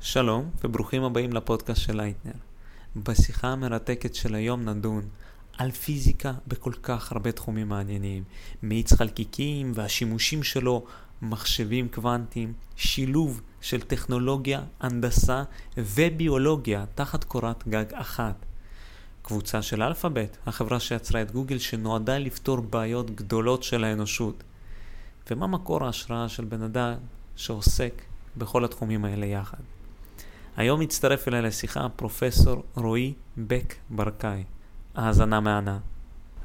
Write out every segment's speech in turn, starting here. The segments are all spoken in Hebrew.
שלום וברוכים הבאים לפודקאסט של לייטנר. בשיחה המרתקת של היום נדון על פיזיקה בכל כך הרבה תחומים מעניינים, מאיץ חלקיקים והשימושים שלו, מחשבים קוונטיים, שילוב של טכנולוגיה, הנדסה וביולוגיה תחת קורת גג אחת. קבוצה של Alphabet, החברה שיצרה את גוגל שנועדה לפתור בעיות גדולות של האנושות. ומה מקור ההשראה של בן אדם שעוסק בכל התחומים האלה יחד. היום מצטרף אליי לשיחה פרופסור רועי בק ברקאי. האזנה מהנה.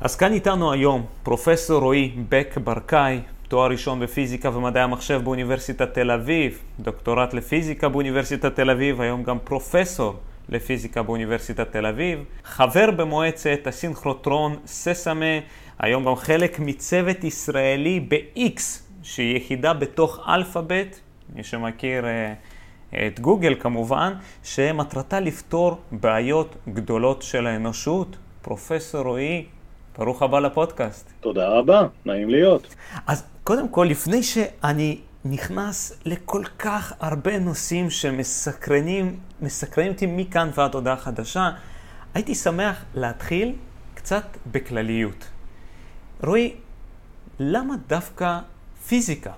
אז כאן איתנו היום פרופסור רועי בק ברקאי, תואר ראשון בפיזיקה ומדעי המחשב באוניברסיטת תל אביב, דוקטורט לפיזיקה באוניברסיטת תל אביב, היום גם פרופסור לפיזיקה באוניברסיטת תל אביב, חבר במועצת הסינכרוטרון ססמה, היום גם חלק מצוות ישראלי ב-X, שהיא יחידה בתוך אלפאבית, מי שמכיר אה, את גוגל כמובן, שמטרתה לפתור בעיות גדולות של האנושות. פרופסור רועי, ברוך הבא לפודקאסט. תודה רבה, נעים להיות. אז קודם כל, לפני שאני נכנס לכל כך הרבה נושאים שמסקרנים, מסקרנים אותי מכאן ועד הודעה חדשה, הייתי שמח להתחיל קצת בכלליות. רועי, למה דווקא פיזיקה?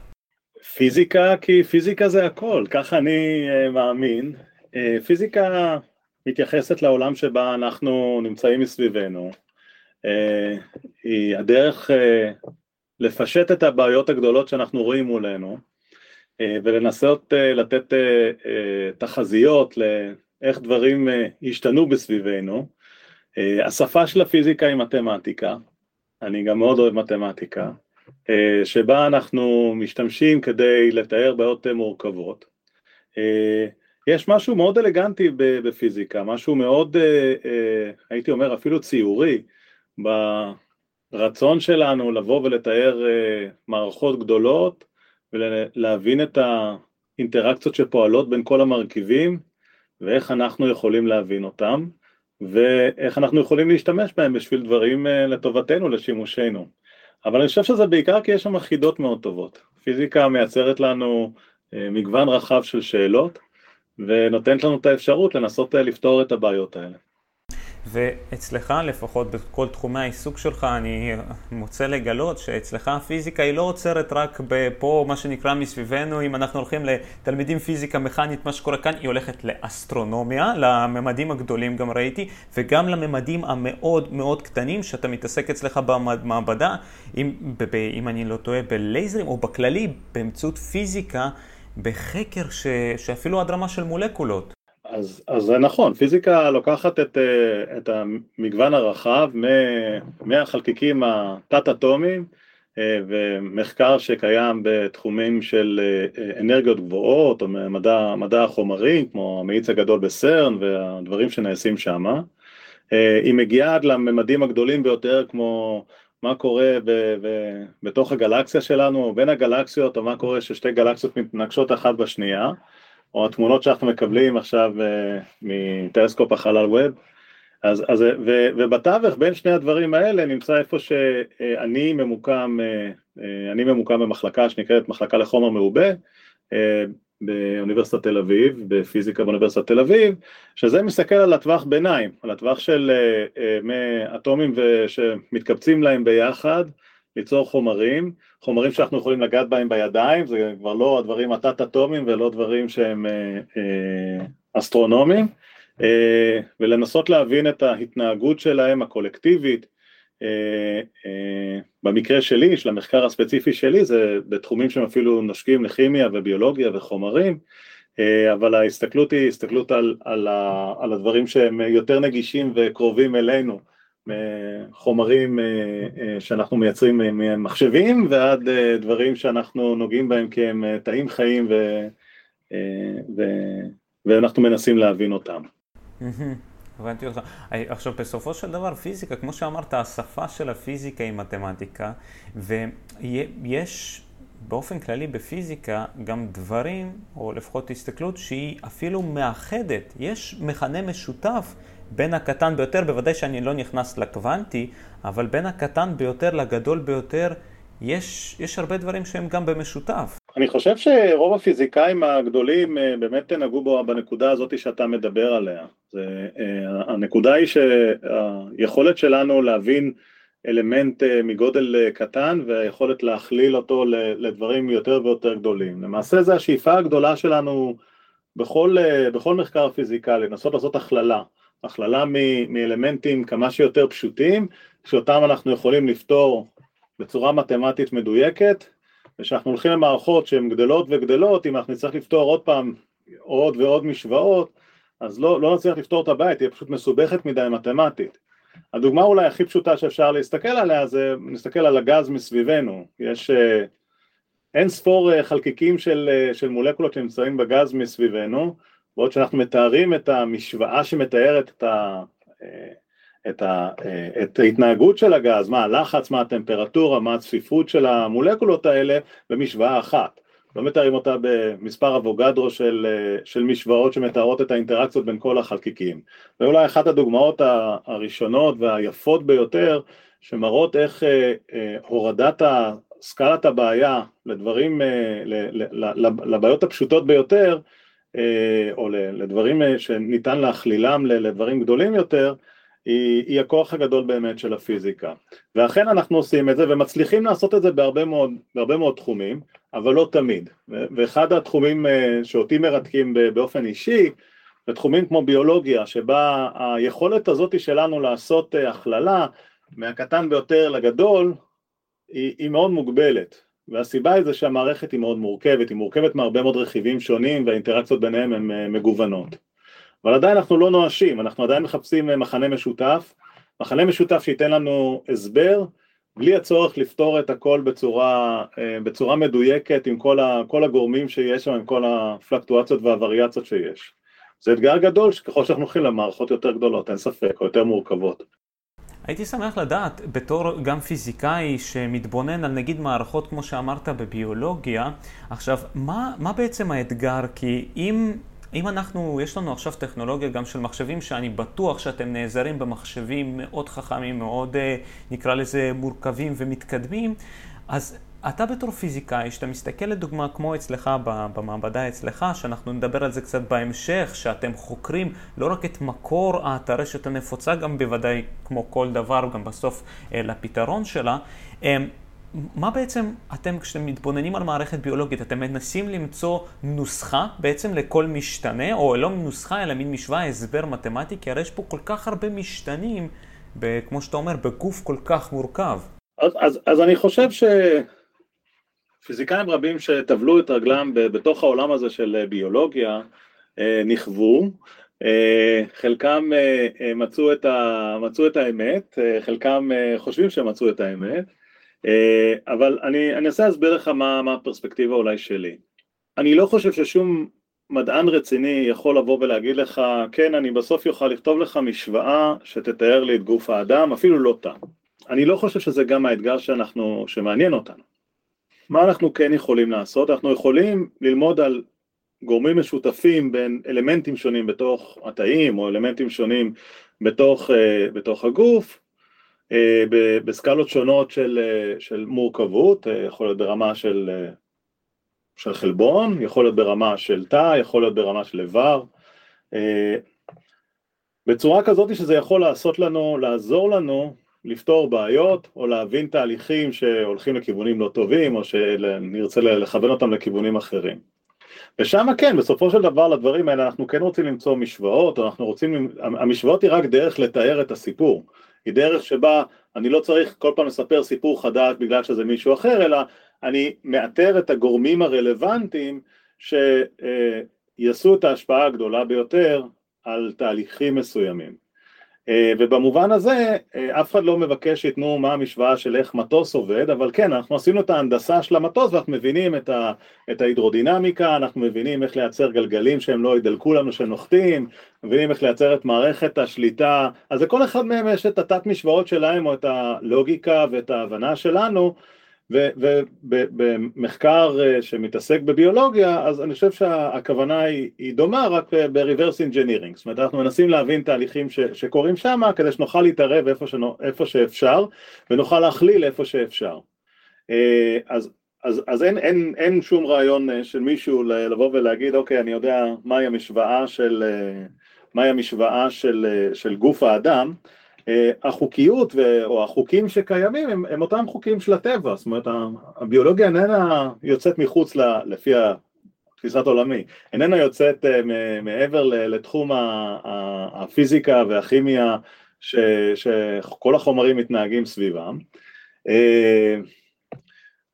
פיזיקה כי פיזיקה זה הכל, ככה אני uh, מאמין. Uh, פיזיקה מתייחסת לעולם שבה אנחנו נמצאים מסביבנו. Uh, היא הדרך לפשט את הבעיות הגדולות שאנחנו רואים מולנו ולנסות לתת תחזיות לאיך דברים ישתנו בסביבנו. השפה של הפיזיקה היא מתמטיקה, אני גם מאוד אוהב מתמטיקה. אה, שבה אנחנו משתמשים כדי לתאר בעיות מורכבות. אה, יש משהו מאוד אלגנטי בפיזיקה, משהו מאוד, אה, הייתי אומר אפילו ציורי, ברצון שלנו לבוא ולתאר מערכות גדולות ולהבין את האינטראקציות שפועלות בין כל המרכיבים ואיך אנחנו יכולים להבין אותם ואיך אנחנו יכולים להשתמש בהם בשביל דברים לטובתנו, לשימושנו. אבל אני חושב שזה בעיקר כי יש שם חידות מאוד טובות. פיזיקה מייצרת לנו אה, מגוון רחב של שאלות, ונותנת לנו את האפשרות לנסות אה, לפתור את הבעיות האלה. ואצלך, לפחות בכל תחומי העיסוק שלך, אני מוצא לגלות שאצלך הפיזיקה היא לא עוצרת רק פה, מה שנקרא מסביבנו, אם אנחנו הולכים לתלמידים פיזיקה מכנית, מה שקורה כאן, היא הולכת לאסטרונומיה, לממדים הגדולים גם ראיתי, וגם לממדים המאוד מאוד קטנים, שאתה מתעסק אצלך במעבדה, אם, אם אני לא טועה, בלייזרים, או בכללי, באמצעות פיזיקה, בחקר ש, שאפילו עד רמה של מולקולות. אז, אז זה נכון, פיזיקה לוקחת את, אה, את המגוון הרחב מהחלקיקים התת-אטומיים אה, ומחקר שקיים בתחומים של אה, אנרגיות גבוהות או מדע, מדע החומרים כמו המאיץ הגדול בסרן והדברים שנעשים שם. היא מגיעה עד לממדים הגדולים ביותר כמו מה קורה ב, ב, בתוך הגלקסיה שלנו או בין הגלקסיות או מה קורה ששתי גלקסיות מתנגשות אחת בשנייה. או התמונות שאנחנו מקבלים עכשיו uh, מטלסקופ החלל ווב, אז, אז, ו, ובתווך בין שני הדברים האלה נמצא איפה שאני ממוקם, uh, אני ממוקם במחלקה שנקראת מחלקה לחומר מעובה, באוניברסיטת תל אביב, בפיזיקה באוניברסיטת תל אביב, שזה מסתכל על הטווח ביניים, על הטווח של מאטומים שמתקבצים להם ביחד, ליצור חומרים, חומרים שאנחנו יכולים לגעת בהם בידיים, זה כבר לא הדברים התת-אטומיים ולא דברים שהם אה, אה, אסטרונומיים, אה, ולנסות להבין את ההתנהגות שלהם הקולקטיבית, אה, אה, במקרה שלי, של המחקר הספציפי שלי, זה בתחומים שהם אפילו נושקים לכימיה וביולוגיה וחומרים, אה, אבל ההסתכלות היא הסתכלות על, על, על הדברים שהם יותר נגישים וקרובים אלינו, חומרים אה, אה, שאנחנו מייצרים ממחשבים ועד אה, דברים שאנחנו נוגעים בהם כי הם תאים חיים ו... ו... ואנחנו מנסים להבין אותם. הבנתי אותך. עכשיו, בסופו של דבר, פיזיקה, כמו שאמרת, השפה של הפיזיקה היא מתמטיקה, ויש באופן כללי בפיזיקה גם דברים, או לפחות הסתכלות, שהיא אפילו מאחדת. יש מכנה משותף בין הקטן ביותר, בוודאי שאני לא נכנס לקוונטי, אבל בין הקטן ביותר לגדול ביותר, יש, יש הרבה דברים שהם גם במשותף. אני חושב שרוב הפיזיקאים הגדולים אה, באמת נגעו בו בנקודה הזאת שאתה מדבר עליה. זה, אה, הנקודה היא שהיכולת שלנו להבין אלמנט אה, מגודל קטן והיכולת להכליל אותו לדברים יותר ויותר גדולים. למעשה זה השאיפה הגדולה שלנו בכל, בכל מחקר פיזיקלי, לנסות לעשות הכללה. הכללה מאלמנטים כמה שיותר פשוטים, שאותם אנחנו יכולים לפתור בצורה מתמטית מדויקת, ושאנחנו הולכים למערכות שהן גדלות וגדלות, אם אנחנו נצטרך לפתור עוד פעם עוד ועוד משוואות, אז לא, לא נצליח לפתור את הבעיה, תהיה פשוט מסובכת מדי מתמטית. הדוגמה אולי הכי פשוטה שאפשר להסתכל עליה זה, נסתכל על הגז מסביבנו, יש אה, אין ספור אה, חלקיקים של, אה, של מולקולות שנמצאים בגז מסביבנו, בעוד שאנחנו מתארים את המשוואה שמתארת את, ה, את, ה, את ההתנהגות של הגז, מה הלחץ, מה הטמפרטורה, מה הצפיפות של המולקולות האלה במשוואה אחת. לא מתארים אותה במספר אבוגדרו של, של משוואות שמתארות את האינטראקציות בין כל החלקיקים. ואולי אחת הדוגמאות הראשונות והיפות ביותר שמראות איך אה, אה, הורדת סקלת הבעיה לדברים, אה, לבעיות הפשוטות ביותר, או לדברים שניתן להכלילם לדברים גדולים יותר, היא, היא הכוח הגדול באמת של הפיזיקה. ואכן אנחנו עושים את זה ומצליחים לעשות את זה בהרבה מאוד, בהרבה מאוד תחומים, אבל לא תמיד. ואחד התחומים אה, שאותי מרתקים באופן אישי, זה תחומים כמו ביולוגיה, שבה היכולת הזאת שלנו לעשות אה, הכללה מהקטן ביותר לגדול, היא, היא מאוד מוגבלת. והסיבה היא זה שהמערכת היא מאוד מורכבת, היא מורכבת מהרבה מאוד רכיבים שונים והאינטראקציות ביניהם הן אה, מגוונות. אבל עדיין אנחנו לא נואשים, אנחנו עדיין מחפשים אה, מחנה משותף, מחנה משותף שייתן לנו הסבר בלי הצורך לפתור את הכל בצורה, אה, בצורה מדויקת עם כל, ה, כל הגורמים שיש שם, עם כל הפלקטואציות והווריאציות שיש. זה אתגר גדול שככל שאנחנו הולכים למערכות יותר גדולות, אין ספק, או יותר מורכבות. הייתי שמח לדעת, בתור גם פיזיקאי שמתבונן על נגיד מערכות כמו שאמרת בביולוגיה, עכשיו, מה, מה בעצם האתגר? כי אם אם אנחנו, יש לנו עכשיו טכנולוגיה גם של מחשבים שאני בטוח שאתם נעזרים במחשבים מאוד חכמים, מאוד אה, נקרא לזה מורכבים ומתקדמים, אז אתה בתור פיזיקאי, שאתה מסתכל לדוגמה כמו אצלך במעבדה אצלך, שאנחנו נדבר על זה קצת בהמשך, שאתם חוקרים לא רק את מקור הטרשת הנפוצה, גם בוודאי כמו כל דבר, גם בסוף אה, לפתרון שלה, אה, מה בעצם אתם, כשאתם מתבוננים על מערכת ביולוגית, אתם מנסים למצוא נוסחה בעצם לכל משתנה, או לא נוסחה, אלא מין משוואה, הסבר מתמטי, כי הרי יש פה כל כך הרבה משתנים, כמו שאתה אומר, בגוף כל כך מורכב. אז, אז, אז אני חושב שפיזיקאים רבים שטבלו את רגלם בתוך העולם הזה של ביולוגיה, אה, נכוו, אה, חלקם אה, מצאו את, ה, מצאו את האמת, חלקם חושבים שהם מצאו את האמת, אה, אבל אני אני אנסה להסביר לך מה מה הפרספקטיבה אולי שלי. אני לא חושב ששום מדען רציני יכול לבוא ולהגיד לך, כן, אני בסוף יוכל לכתוב לך משוואה שתתאר לי את גוף האדם, אפילו לא תא. אני לא חושב שזה גם האתגר שאנחנו, שמעניין אותנו. מה אנחנו כן יכולים לעשות? אנחנו יכולים ללמוד על גורמים משותפים בין אלמנטים שונים בתוך התאים או אלמנטים שונים בתוך, uh, בתוך הגוף אה, בסקלות שונות של, אה, של מורכבות, אה, יכול להיות ברמה של, של חלבון, יכול להיות ברמה של תא, יכול להיות ברמה של איבר, בצורה כזאת שזה יכול לעשות לנו, לעזור לנו לפתור בעיות או להבין תהליכים שהולכים לכיוונים לא טובים או שנרצה לכוון אותם לכיוונים אחרים. ושם כן, בסופו של דבר לדברים האלה אנחנו כן רוצים למצוא משוואות, או אנחנו רוצים, המשוואות היא רק דרך לתאר את הסיפור. היא דרך שבה אני לא צריך כל פעם לספר סיפור חדש בגלל שזה מישהו אחר, אלא אני מאתר את הגורמים הרלוונטיים שיעשו את ההשפעה הגדולה ביותר על תהליכים מסוימים. אה, ובמובן הזה אה, אף אחד לא מבקש שייתנו מה המשוואה של איך מטוס עובד, אבל כן, אנחנו עשינו את ההנדסה של המטוס ואנחנו מבינים את, ה, את ההידרודינמיקה, אנחנו מבינים איך לייצר גלגלים שהם לא ידלקו לנו שנוחתים, מבינים איך לייצר את מערכת השליטה, אז לכל אחד מהם יש את התת משוואות שלהם או את הלוגיקה ואת ההבנה שלנו, ובמחקר אה, שמתעסק בביולוגיה, אז אני חושב שהכוונה היא, היא דומה רק ב-reverse engineering, זאת אומרת אנחנו מנסים להבין תהליכים ש, שקורים שם כדי שנוכל להתערב איפה, שנו, איפה שאפשר ונוכל להכליל איפה שאפשר. אה, אז אז, אז אין, אין, אין שום רעיון של מישהו לבוא ולהגיד, אוקיי, אני יודע מהי המשוואה של, מהי המשוואה של, של גוף האדם, החוקיות או החוקים שקיימים הם, הם אותם חוקים של הטבע, זאת אומרת הביולוגיה איננה יוצאת מחוץ ל, לפי תפיסת עולמי, איננה יוצאת מעבר לתחום הפיזיקה והכימיה ש, שכל החומרים מתנהגים סביבם.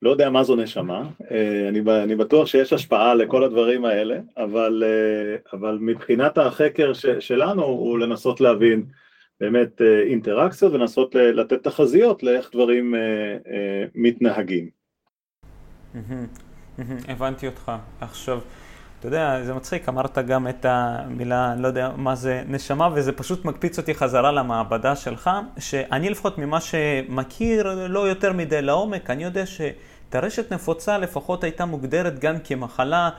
לא יודע מה זו נשמה, אני, אני בטוח שיש השפעה לכל הדברים האלה, אבל, אבל מבחינת החקר ש, שלנו הוא לנסות להבין באמת אינטראקציות ולנסות לתת תחזיות לאיך דברים מתנהגים. הבנתי אותך. עכשיו, אתה יודע, זה מצחיק, אמרת גם את המילה, אני לא יודע מה זה נשמה, וזה פשוט מקפיץ אותי חזרה למעבדה שלך, שאני לפחות ממה שמכיר לא יותר מדי לעומק, אני יודע שטרשת נפוצה לפחות הייתה מוגדרת גם כמחלה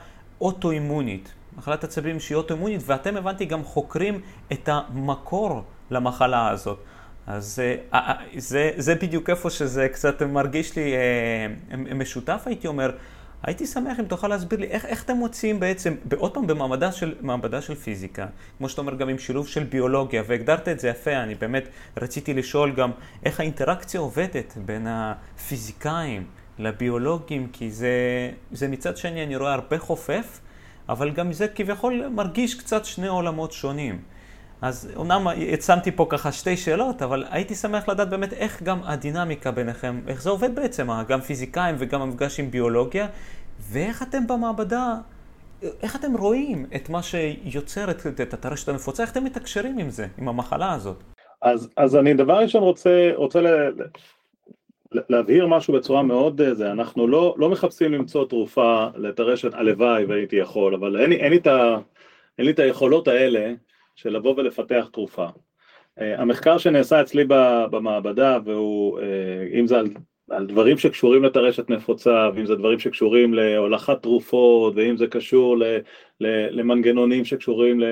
אוטואימונית. מחלת עצבים שהיא אוטואימונית, ואתם הבנתי גם חוקרים את המקור למחלה הזאת. אז אה, אה, זה, זה בדיוק איפה שזה קצת מרגיש לי אה, משותף, הייתי אומר. הייתי שמח אם תוכל להסביר לי איך, איך אתם מוצאים בעצם, עוד פעם במעבדה של, של פיזיקה, כמו שאתה אומר גם עם שילוב של ביולוגיה, והגדרת את זה יפה, אני באמת רציתי לשאול גם איך האינטראקציה עובדת בין הפיזיקאים לביולוגים, כי זה, זה מצד שני אני רואה הרבה חופף, אבל גם זה כביכול מרגיש קצת שני עולמות שונים. אז אומנם הצמתי פה ככה שתי שאלות, אבל הייתי שמח לדעת באמת איך גם הדינמיקה ביניכם, איך זה עובד בעצם, גם פיזיקאים וגם המפגש עם ביולוגיה, ואיך אתם במעבדה, איך אתם רואים את מה שיוצר את, את הטרשת הנפוצה, איך אתם מתקשרים עם זה, עם המחלה הזאת? אז, אז אני דבר ראשון רוצה, רוצה ל, להבהיר משהו בצורה מאוד, אה, זה, אנחנו לא, לא מחפשים למצוא תרופה לטרשת, הלוואי והייתי יכול, אבל אין, אין, את ה, אין לי את היכולות האלה של לבוא ולפתח תרופה. אה, המחקר שנעשה אצלי במעבדה, והוא, אה, אם זה על, על דברים שקשורים לטרשת נפוצה, ואם זה דברים שקשורים להולכת תרופות, ואם זה קשור ל, ל, למנגנונים שקשורים ל,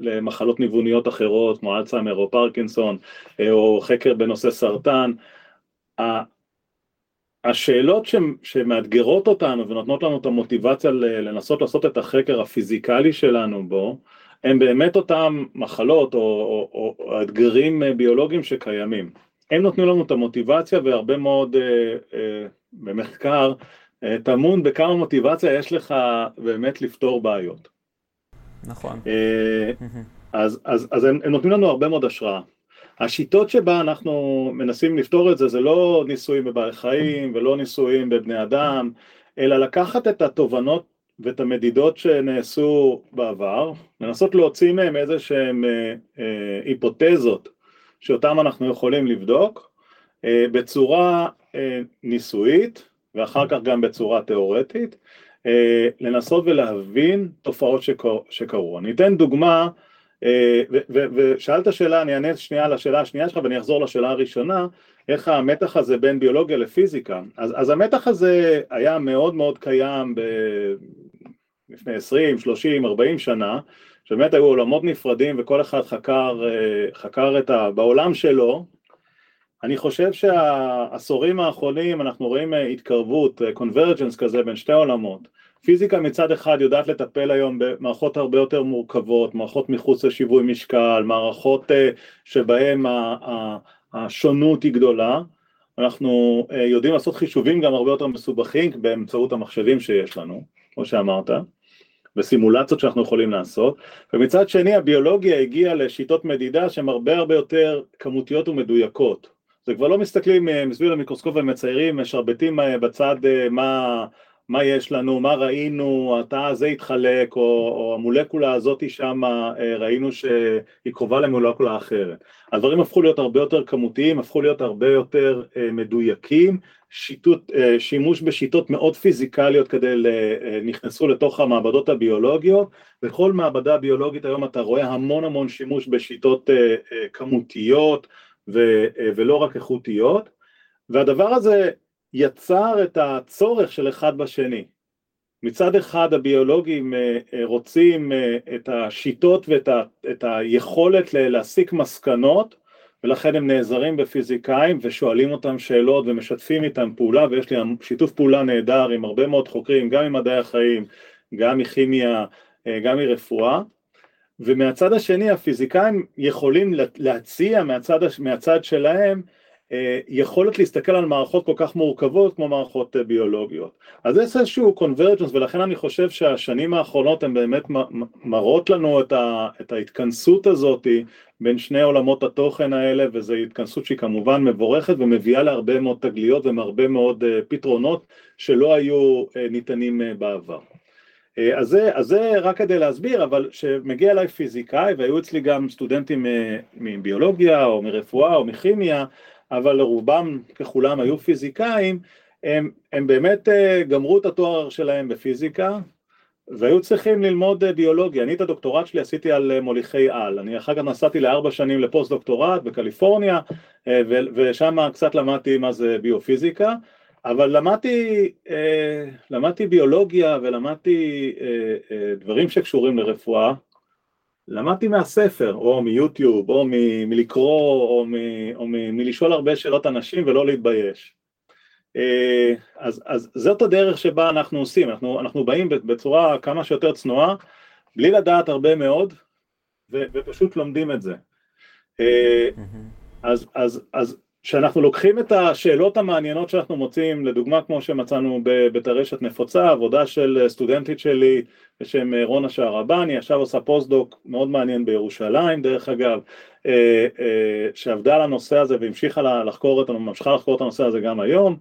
למחלות ניווניות אחרות, כמו אלצהיימר או פרקינסון, אה, או חקר בנושא סרטן, השאלות שמאתגרות אותנו ונותנות לנו את המוטיבציה לנסות לעשות את החקר הפיזיקלי שלנו בו, הם באמת אותם מחלות או, או, או אתגרים אה, ביולוגיים שקיימים. הם נותנים לנו את המוטיבציה והרבה מאוד אה, אה, במחקר אה, טמון בכמה מוטיבציה יש לך באמת לפתור בעיות. נכון. אה, אז, אז, אז הם, הם נותנים לנו הרבה מאוד השראה. השיטות שבה אנחנו מנסים לפתור את זה זה לא ניסויים בבעלי חיים ולא ניסויים בבני אדם, אלא לקחת את התובנות ואת המדידות שנעשו בעבר, לנסות להוציא מהם איזה שהם אה, אה, היפותזות שאותם אנחנו יכולים לבדוק אה, בצורה ניסויית ואחר כך גם בצורה תיאורטית, לנסות ולהבין תופעות שקרו. אני אתן דוגמה, ושאלת שאלה, אני אענה שנייה על השאלה השנייה שלך ואני אחזור לשאלה הראשונה, איך המתח הזה בין ביולוגיה לפיזיקה. אז, אז המתח הזה היה מאוד מאוד קיים ב, לפני 20, 30, 40 שנה, שבאמת היו עולמות נפרדים וכל אחד חקר, אה, חקר את ה... בעולם שלו. אני חושב שהעשורים האחרונים אנחנו רואים אה, התקרבות, קונברג'נס אה, כזה בין שתי עולמות. פיזיקה מצד אחד יודעת לטפל היום במערכות הרבה יותר מורכבות, מערכות מחוץ לשיווי משקל, מערכות שבהן השונות היא גדולה. אנחנו יודעים לעשות חישובים גם הרבה יותר מסובכים באמצעות המחשבים שיש לנו, כמו שאמרת. וסימולציות שאנחנו יכולים לעשות, ומצד שני הביולוגיה הגיעה לשיטות מדידה שהן הרבה הרבה יותר כמותיות ומדויקות. זה כבר לא מסתכלים אה, מסביב למיקרוסקופ ומציירים, משרבטים אה, בצד אה, מה, מה יש לנו, מה ראינו, התא הזה התחלק, או, או המולקולה הזאת שם ראינו שהיא קרובה למולקולה אחרת. הדברים הפכו להיות הרבה יותר כמותיים, הפכו להיות הרבה יותר מדויקים, שיטות, אה, שימוש בשיטות מאוד פיזיקליות כדי, אה, נכנסו לתוך המעבדות הביולוגיות, בכל מעבדה ביולוגית היום אתה רואה המון המון שימוש בשיטות אה, כמותיות ולא רק איכותיות, והדבר הזה יצר את הצורך של אחד בשני. מצד אחד הביולוגים רוצים את השיטות ואת היכולת להסיק מסקנות ולכן הם נעזרים בפיזיקאים ושואלים אותם שאלות ומשתפים איתם פעולה ויש לי שיתוף פעולה נהדר עם הרבה מאוד חוקרים, גם ממדעי החיים, גם מכימיה, אה, גם מרפואה ומהצד השני הפיזיקאים יכולים להציע מהצד, מהצד שלהם אה, יכולת להסתכל על מערכות כל כך מורכבות כמו מערכות אה, ביולוגיות. אז יש איזשהו קונברג'נס ולכן אני חושב שהשנים האחרונות הן באמת מראות לנו את, ה, את ההתכנסות הזאת בין שני עולמות התוכן האלה וזו התכנסות שהיא כמובן מבורכת ומביאה להרבה מאוד תגליות ומהרבה מאוד אה, פתרונות שלא היו ניתנים בעבר. אז זה, אז זה רק כדי להסביר, אבל כשמגיע אליי פיזיקאי, והיו אצלי גם סטודנטים מביולוגיה או מרפואה או מכימיה, אבל לרובם ככולם היו פיזיקאים, הם, הם באמת אה, גמרו את התואר שלהם בפיזיקה והיו צריכים ללמוד אה, ביולוגיה. אני את הדוקטורט שלי עשיתי על אה, מוליכי על. אני אחר כך נסעתי לארבע שנים לפוסט דוקטורט בקליפורניה ושם קצת למדתי מה זה ביופיזיקה, אבל למדתי, למדתי ביולוגיה ולמדתי דברים שקשורים לרפואה למדתי מהספר, או מיוטיוב, או מ- מלקרוא, או, מ- או מ- מלשאול הרבה שאלות אנשים ולא להתבייש. אה, אז, אז זאת הדרך שבה אנחנו עושים, אנחנו, אנחנו באים בצורה כמה שיותר צנועה, בלי לדעת הרבה מאוד, ו, ופשוט לומדים את זה. אה, אז, אז, אז כשאנחנו לוקחים את השאלות המעניינות שאנחנו מוצאים, לדוגמה כמו שמצאנו בטרשת נפוצה, עבודה של סטודנטית שלי בשם רונה שהרבני, עכשיו עושה פוסט-דוק מאוד מעניין בירושלים דרך אגב, אה, אה, שעבדה על הנושא הזה והמשיכה לחקור את, ממשיכה לחקור את הנושא הזה גם היום,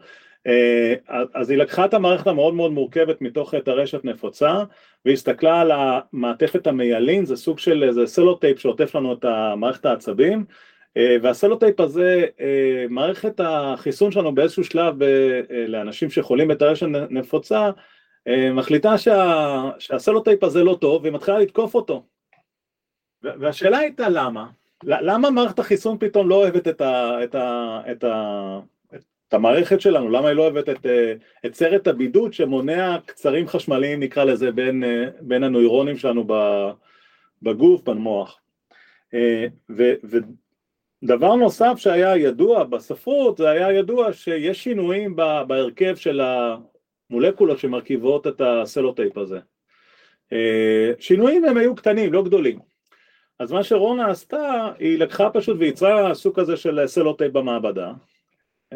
אה, אז היא לקחה את המערכת המאוד מאוד מורכבת מתוך טרשת נפוצה והסתכלה על המעטפת המיילין, זה סוג של איזה סלוטייפ שעוטף לנו את מערכת העצבים אה, והסלוטייפ הזה, אה, מערכת החיסון שלנו באיזשהו שלב אה, לאנשים שחולים בטרשת נפוצה, מחליטה שה, שהסלוטייפ הזה לא טוב והיא מתחילה לתקוף אותו. והשאלה הייתה למה? למה מערכת החיסון פתאום לא אוהבת את, ה, את, ה, את, ה, את המערכת שלנו? למה היא לא אוהבת את, את סרט הבידוד שמונע קצרים חשמליים נקרא לזה בין, בין הנוירונים שלנו בגוף, במוח? ו, דבר נוסף שהיה ידוע בספרות, זה היה ידוע שיש שינויים בהרכב של המולקולות שמרכיבות את הסלוטייפ הזה. אה, שינויים הם היו קטנים, לא גדולים. אז מה שרונה עשתה, היא לקחה פשוט וייצרה סוג כזה של סלוטייפ במעבדה,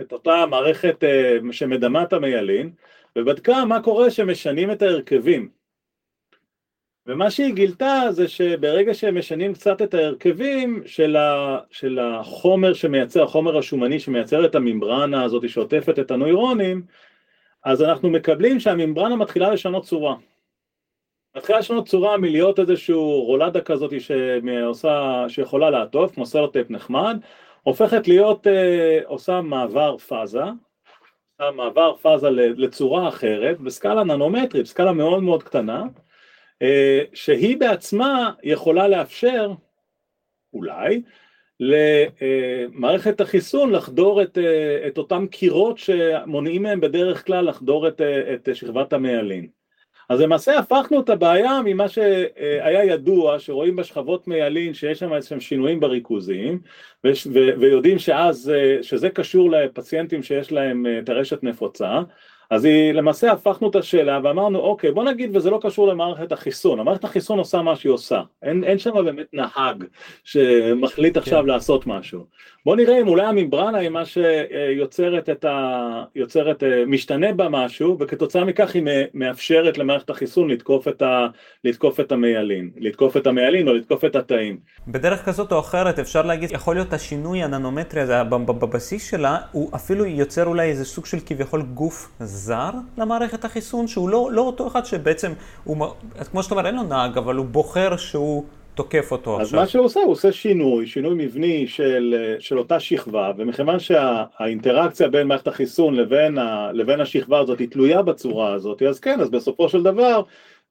את אותה מערכת אה, שמדמה את המיילין, ובדקה מה קורה שמשנים את ההרכבים. ומה שהיא גילתה זה שברגע שהם משנים קצת את ההרכבים של, ה, של החומר שמייצר, החומר השומני שמייצר את הממברנה הזאת שעוטפת את הנוירונים, אז אנחנו מקבלים שהממברנה מתחילה לשנות צורה. מתחילה לשנות צורה מלהיות איזשהו רולדה כזאת שעושה, שיכולה לעטוף, כמו סלוטייפ נחמד, הופכת להיות, אה, עושה מעבר פאזה, עושה מעבר פאזה לצורה אחרת, בסקאלה ננומטרית, סקאלה מאוד מאוד קטנה, שהיא בעצמה יכולה לאפשר, אולי, למערכת החיסון לחדור את, אה, את אותם קירות שמונעים מהם בדרך כלל לחדור את, אה, את שכבת המיילין. אז למעשה הפכנו את הבעיה ממה שהיה ידוע, שרואים בשכבות מיילין שיש שם איזשהם שינויים בריכוזים, ויודעים שאז, שזה קשור לפציינטים שיש להם טרשת נפוצה, אז היא, למעשה הפכנו את השאלה ואמרנו אוקיי בוא נגיד וזה לא קשור למערכת החיסון, המערכת החיסון עושה מה שהיא עושה, אין, אין שם באמת נהג שמחליט עכשיו כן. לעשות משהו. בוא נראה אם אולי הממברנה היא מה שיוצרת את ה... יוצרת, אה, משתנה בה משהו וכתוצאה מכך היא מאפשרת למערכת החיסון לתקוף את, ה... לתקוף את המיילין, לתקוף את המיילין או לתקוף את התאים. בדרך כזאת או אחרת אפשר להגיד יכול להיות השינוי הננומטרי הזה בבסיס שלה הוא אפילו יוצר אולי איזה סוג של כביכול גוף זר למערכת החיסון, שהוא לא, לא אותו אחד שבעצם, הוא, כמו שאתה אומר, אין לו נהג, אבל הוא בוחר שהוא תוקף אותו אז עכשיו. אז מה שהוא עושה, הוא עושה שינוי, שינוי מבני של, של אותה שכבה, ומכיוון שהאינטראקציה בין מערכת החיסון לבין, ה, לבין השכבה הזאת היא תלויה בצורה הזאת, אז כן, אז בסופו של דבר,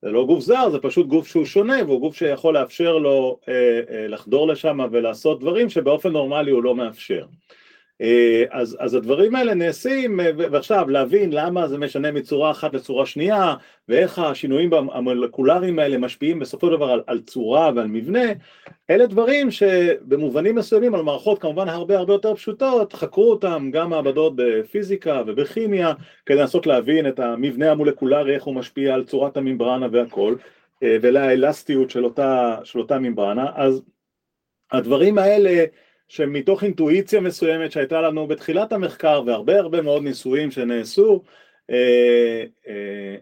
זה לא גוף זר, זה פשוט גוף שהוא שונה, והוא גוף שיכול לאפשר לו אה, אה, לחדור לשם ולעשות דברים שבאופן נורמלי הוא לא מאפשר. אה, אז, אז הדברים האלה נעשים, אה, ועכשיו להבין למה זה משנה מצורה אחת לצורה שנייה, ואיך השינויים המולקולריים האלה משפיעים בסופו של דבר על, על צורה ועל מבנה, אלה דברים שבמובנים מסוימים על מערכות כמובן הרבה הרבה יותר פשוטות, חקרו אותם גם מעבדות בפיזיקה ובכימיה, כדי לנסות להבין את המבנה המולקולרי, איך הוא משפיע על צורת הממברנה והכל, אה, ולאלסטיות של אותה, של אותה ממברנה, אז הדברים האלה שמתוך אינטואיציה מסוימת שהייתה לנו בתחילת המחקר והרבה הרבה מאוד ניסויים שנעשו אה, אה,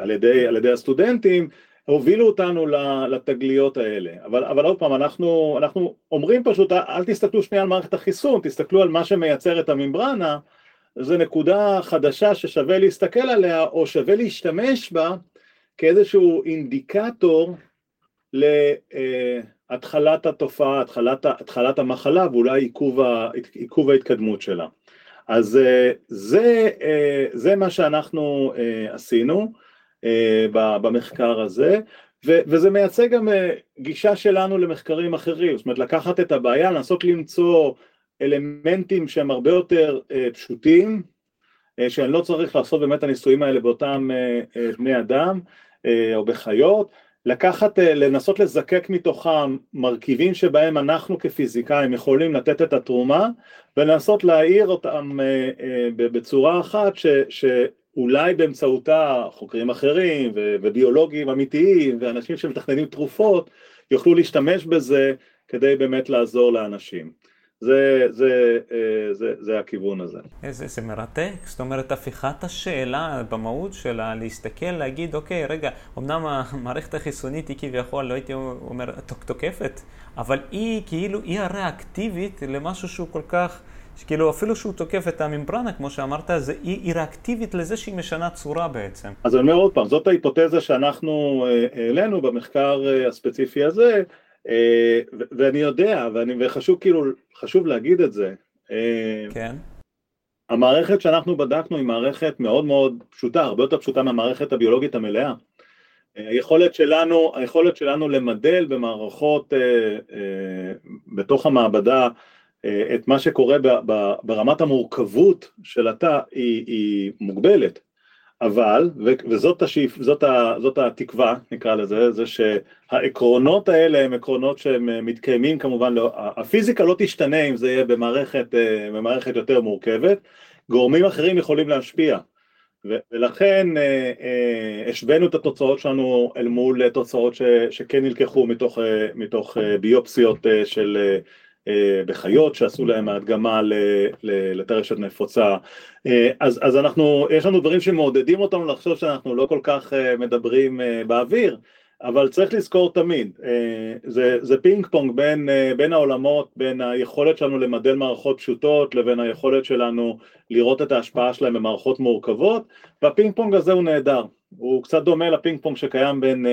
על, ידי, על ידי הסטודנטים הובילו אותנו לתגליות האלה. אבל, אבל עוד פעם אנחנו, אנחנו אומרים פשוט אל תסתכלו שנייה על מערכת החיסון תסתכלו על מה שמייצר את הממברנה זו נקודה חדשה ששווה להסתכל עליה או שווה להשתמש בה כאיזשהו אינדיקטור ל... אה, התחלת התופעה, התחלת, התחלת המחלה ואולי עיכוב, עיכוב ההתקדמות שלה. אז אה, זה, אה, זה מה שאנחנו אה, עשינו במחקר הזה, וזה מייצג גם גישה שלנו למחקרים אחרים, זאת אומרת לקחת את הבעיה, לנסות למצוא אלמנטים שהם הרבה יותר פשוטים, שאני לא צריך לעשות באמת הניסויים האלה באותם בני אדם או בחיות, לקחת, אה, לנסות לזקק מתוכם מרכיבים שבהם אנחנו כפיזיקאים יכולים לתת את התרומה ולנסות להעיר אותם אה, אה, בצורה אחת ש, שאולי באמצעותה חוקרים אחרים וביולוגים אמיתיים ואנשים שמתכננים תרופות יוכלו להשתמש בזה כדי באמת לעזור לאנשים. זה, זה, אה, זה, זה הכיוון הזה. איזה, זה מרתק, זאת אומרת, הפיכת השאלה במהות שלה, להסתכל, להגיד, אוקיי, רגע, אמנם המערכת החיסונית היא כביכול, לא הייתי אומר, תוקפת, אבל היא כאילו, היא הריאקטיבית למשהו שהוא כל כך... כאילו אפילו שהוא תוקף את הממברנה, כמו שאמרת, זה, היא, ריאקטיבית לזה שהיא משנה צורה בעצם. אז אני אומר עוד פעם, זאת ההיפותזה שאנחנו אה, העלינו במחקר אה, הספציפי הזה, ואני יודע, ואני, וחשוב כאילו, חשוב להגיד את זה. אה, כן. המערכת שאנחנו בדקנו היא מערכת מאוד מאוד פשוטה, הרבה יותר פשוטה מהמערכת הביולוגית המלאה. אה, היכולת שלנו, היכולת שלנו למדל במערכות אה, אה, בתוך המעבדה אה, את מה שקורה ב, ב, ברמת המורכבות של התא היא, היא מוגבלת. אבל, וזאת השאיפ, זאת, ה, זאת התקווה נקרא לזה, זה שהעקרונות האלה הם עקרונות שהם אה, מתקיימים כמובן, לא, הפיזיקה לא תשתנה אם זה יהיה במערכת, אה, במערכת יותר מורכבת, גורמים אחרים יכולים להשפיע, ולכן אה, השווינו את התוצאות שלנו אל מול תוצאות ש, שכן נלקחו מתוך, מתוך ביופסיות של בחיות שעשו להם הדגמה לטרשת נפוצה. אה, אז, אז אנחנו, יש לנו דברים שמעודדים אותנו לחשוב שאנחנו לא כל כך אה, מדברים באוויר אבל צריך לזכור תמיד, זה, זה פינג פונג בין, בין העולמות, בין היכולת שלנו למדל מערכות פשוטות לבין היכולת שלנו לראות את ההשפעה שלהם במערכות מורכבות והפינג פונג הזה הוא נהדר, הוא קצת דומה לפינג פונג שקיים בין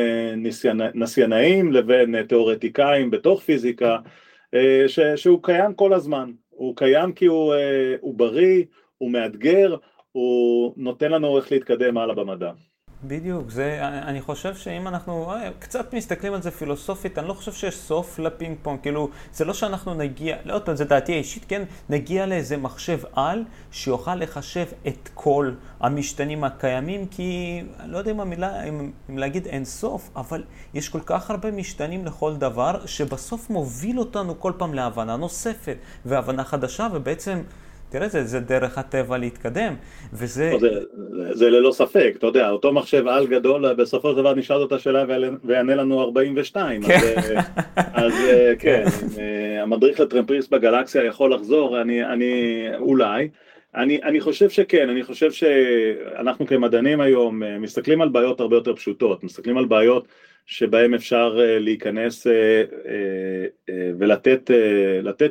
נסיינאים לבין תיאורטיקאים בתוך פיזיקה. אה, ש, שהוא קיים כל הזמן, הוא קיים כי הוא, אה, הוא בריא, הוא מאתגר, הוא נותן לנו איך להתקדם הלאה במדע. בדיוק, זה, אני חושב שאם אנחנו אה, קצת מסתכלים על זה פילוסופית, אני לא חושב שיש סוף לפינג פונג, כאילו, זה לא שאנחנו נגיע, לא יודע, זה דעתי האישית, כן, נגיע לאיזה מחשב על שיוכל לחשב את כל המשתנים הקיימים, כי אני לא יודע אם המילה, אם, אם להגיד אין סוף, אבל יש כל כך הרבה משתנים לכל דבר, שבסוף מוביל אותנו כל פעם להבנה נוספת, והבנה חדשה, ובעצם... תראה, זה, זה דרך הטבע להתקדם, וזה... זה, זה, זה ללא ספק, אתה יודע, אותו מחשב על גדול, בסופו של דבר נשאל אותה שאלה ויענה לנו 42, כן. אז, אה, אז אה, כן, כן. אה, המדריך לטרמפריסט בגלקסיה יכול לחזור, אני, אני אולי, אני, אני חושב שכן, אני חושב שאנחנו כמדענים היום מסתכלים על בעיות הרבה יותר פשוטות, מסתכלים על בעיות שבהם אפשר להיכנס ולתת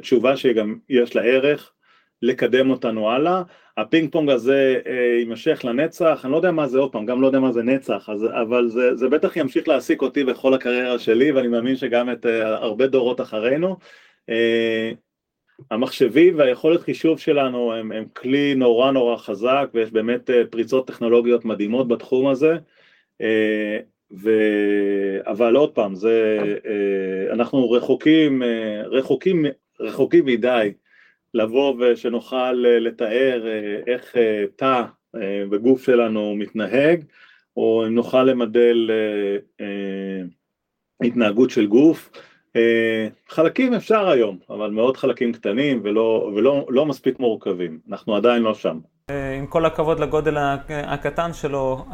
תשובה שגם יש לה ערך לקדם אותנו הלאה. הפינג פונג הזה אה, יימשך לנצח, אני לא יודע מה זה עוד פעם, גם לא יודע מה זה נצח, אז, אבל זה, זה בטח ימשיך להעסיק אותי בכל הקריירה שלי ואני מאמין שגם את אה, הרבה דורות אחרינו. אה, המחשבים והיכולת חישוב שלנו הם, הם כלי נורא נורא חזק ויש באמת פריצות טכנולוגיות מדהימות בתחום הזה. ו... אבל עוד פעם, זה, אנחנו רחוקים, רחוקים, רחוקים מדי לבוא ושנוכל לתאר איך תא בגוף שלנו מתנהג, או אם נוכל למדל התנהגות של גוף. חלקים אפשר היום, אבל מאוד חלקים קטנים ולא, ולא לא מספיק מורכבים, אנחנו עדיין לא שם. עם כל הכבוד לגודל הקטן שלו,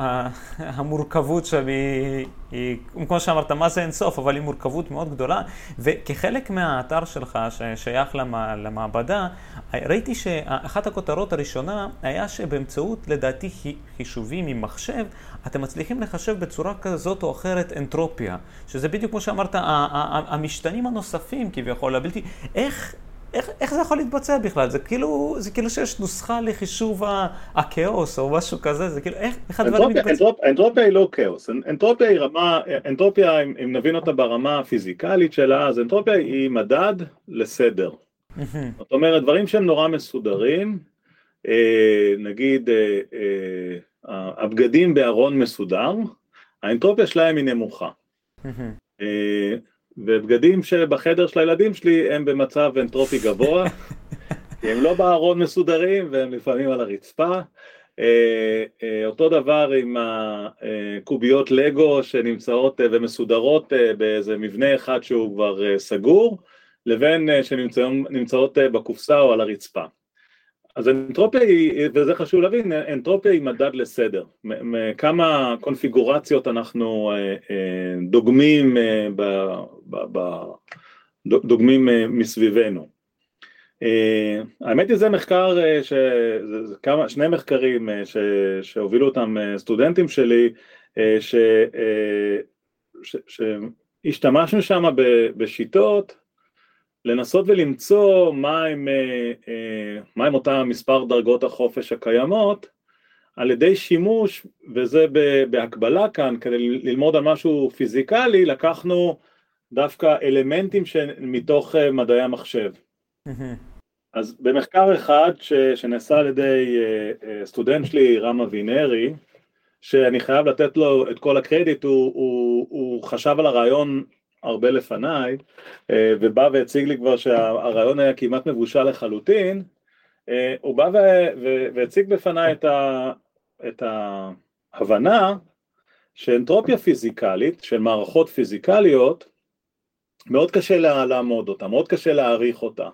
המורכבות שם היא, היא, כמו שאמרת, מה זה אינסוף, אבל היא מורכבות מאוד גדולה. וכחלק מהאתר שלך, ששייך למעבדה, ראיתי שאחת הכותרות הראשונה היה שבאמצעות, לדעתי, חישובים עם מחשב, אתם מצליחים לחשב בצורה כזאת או אחרת אנטרופיה. שזה בדיוק כמו שאמרת, המשתנים הנוספים כביכול, הבלתי... איך... איך, איך זה יכול להתבצע בכלל? זה כאילו, זה כאילו שיש נוסחה לחישוב הכאוס או משהו כזה, זה כאילו, איך, איך הדברים מתבצעים? אנטרופיה היא לא כאוס, אנטרופיה היא רמה, אנטרופיה, אם, אם נבין אותה ברמה הפיזיקלית שלה, אז אנטרופיה היא מדד לסדר. זאת אומרת, דברים שהם נורא מסודרים, אה, נגיד אה, אה, הבגדים בארון מסודר, האנטרופיה שלהם היא נמוכה. ובגדים שבחדר של הילדים שלי הם במצב אנטרופי גבוה, כי הם לא בארון מסודרים והם לפעמים על הרצפה. אה, אה, אותו דבר עם הקוביות לגו שנמצאות אה, ומסודרות באיזה מבנה אחד שהוא כבר סגור, לבין שנמצאות בקופסה או על הרצפה. אז אנטרופיה היא, וזה חשוב להבין, אנטרופיה היא מדד לסדר. כמה קונפיגורציות אנחנו אה, אה, דוגמים, אה, ב, ב, ב, דוגמים מסביבנו. האמת היא זה מחקר, ש, זה כמה, שני מחקרים ש, שהובילו אותם סטודנטים שלי, שהשתמשנו שם בשיטות לנסות ולמצוא מהם, אה, אה, מהם אותם מספר דרגות החופש הקיימות על ידי שימוש, וזה בהקבלה כאן, כדי ללמוד על משהו פיזיקלי, לקחנו דווקא אלמנטים מתוך אה, מדעי המחשב. אז במחקר אחד ש, שנעשה על ידי סטודנט שלי, רם אבינרי, שאני חייב לתת לו את כל הקרדיט, הוא, הוא, הוא חשב על הרעיון הרבה לפניי, אה, ובא והציג לי כבר שהרעיון היה כמעט מבושל לחלוטין, אה, הוא בא והציג בפניי את, ה, את ההבנה שאנטרופיה פיזיקלית של מערכות פיזיקליות מאוד קשה לעמוד אותה, מאוד קשה להעריך אותה.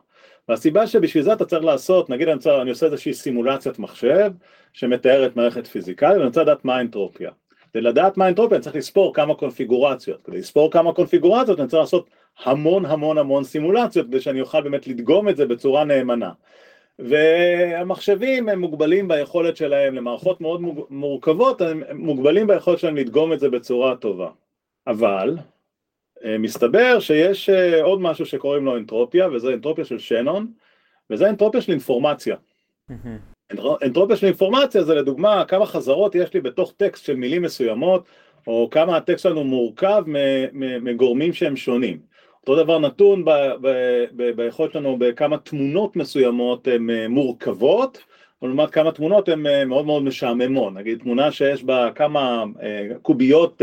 והסיבה שבשביל זה אתה צריך לעשות, נגיד אני, צריך, אני עושה איזושהי סימולציית מחשב שמתארת מערכת פיזיקלית ואני רוצה לדעת מה האנטרופיה. כדי לדעת מה אנטרופיה אני צריך לספור כמה קונפיגורציות, כדי לספור כמה קונפיגורציות אני צריך לעשות המון המון המון סימולציות כדי שאני אוכל באמת לדגום את זה בצורה נאמנה. והמחשבים הם מוגבלים ביכולת שלהם למערכות מאוד מורכבות, הם מוגבלים ביכולת שלהם לדגום את זה בצורה טובה. אבל אה, מסתבר שיש אה, עוד משהו שקוראים לו אנטרופיה, וזה אנטרופיה של שנון, וזה אנטרופיה של אינפורמציה. אנטרופיה של אינפורמציה זה לדוגמה כמה חזרות יש לי בתוך טקסט של מילים מסוימות או כמה הטקסט שלנו מורכב מגורמים שהם שונים. אותו דבר נתון ביכולת שלנו בכמה תמונות מסוימות הן אה, מורכבות לעומת כמה תמונות הן אה, מאוד מאוד משעממות, נגיד תמונה שיש בה כמה אה, קוביות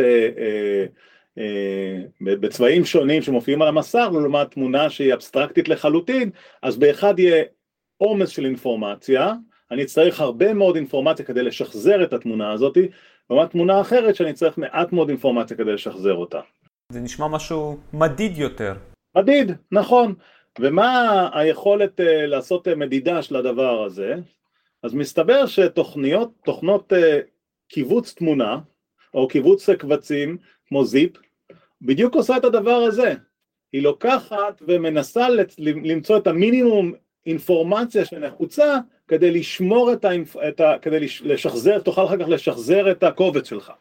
בצבעים שונים שמופיעים על המסך לעומת תמונה שהיא אבסטרקטית לחלוטין אז באחד יהיה עומס של אינפורמציה אני אצטרך הרבה מאוד אינפורמציה כדי לשחזר את התמונה הזאת, לעומת תמונה אחרת שאני צריך מעט מאוד אינפורמציה כדי לשחזר אותה. זה נשמע משהו מדיד יותר. מדיד, נכון. ומה היכולת uh, לעשות uh, מדידה של הדבר הזה? אז מסתבר שתוכניות, תוכנות uh, קיבוץ תמונה, או קיבוץ קבצים, כמו זיפ, בדיוק עושה את הדבר הזה. היא לוקחת ומנסה למצוא את המינימום אינפורמציה שנחוצה כדי לשמור את ה... את ה כדי לשחזר, תוכל אחר כך לשחזר את הקובץ שלך.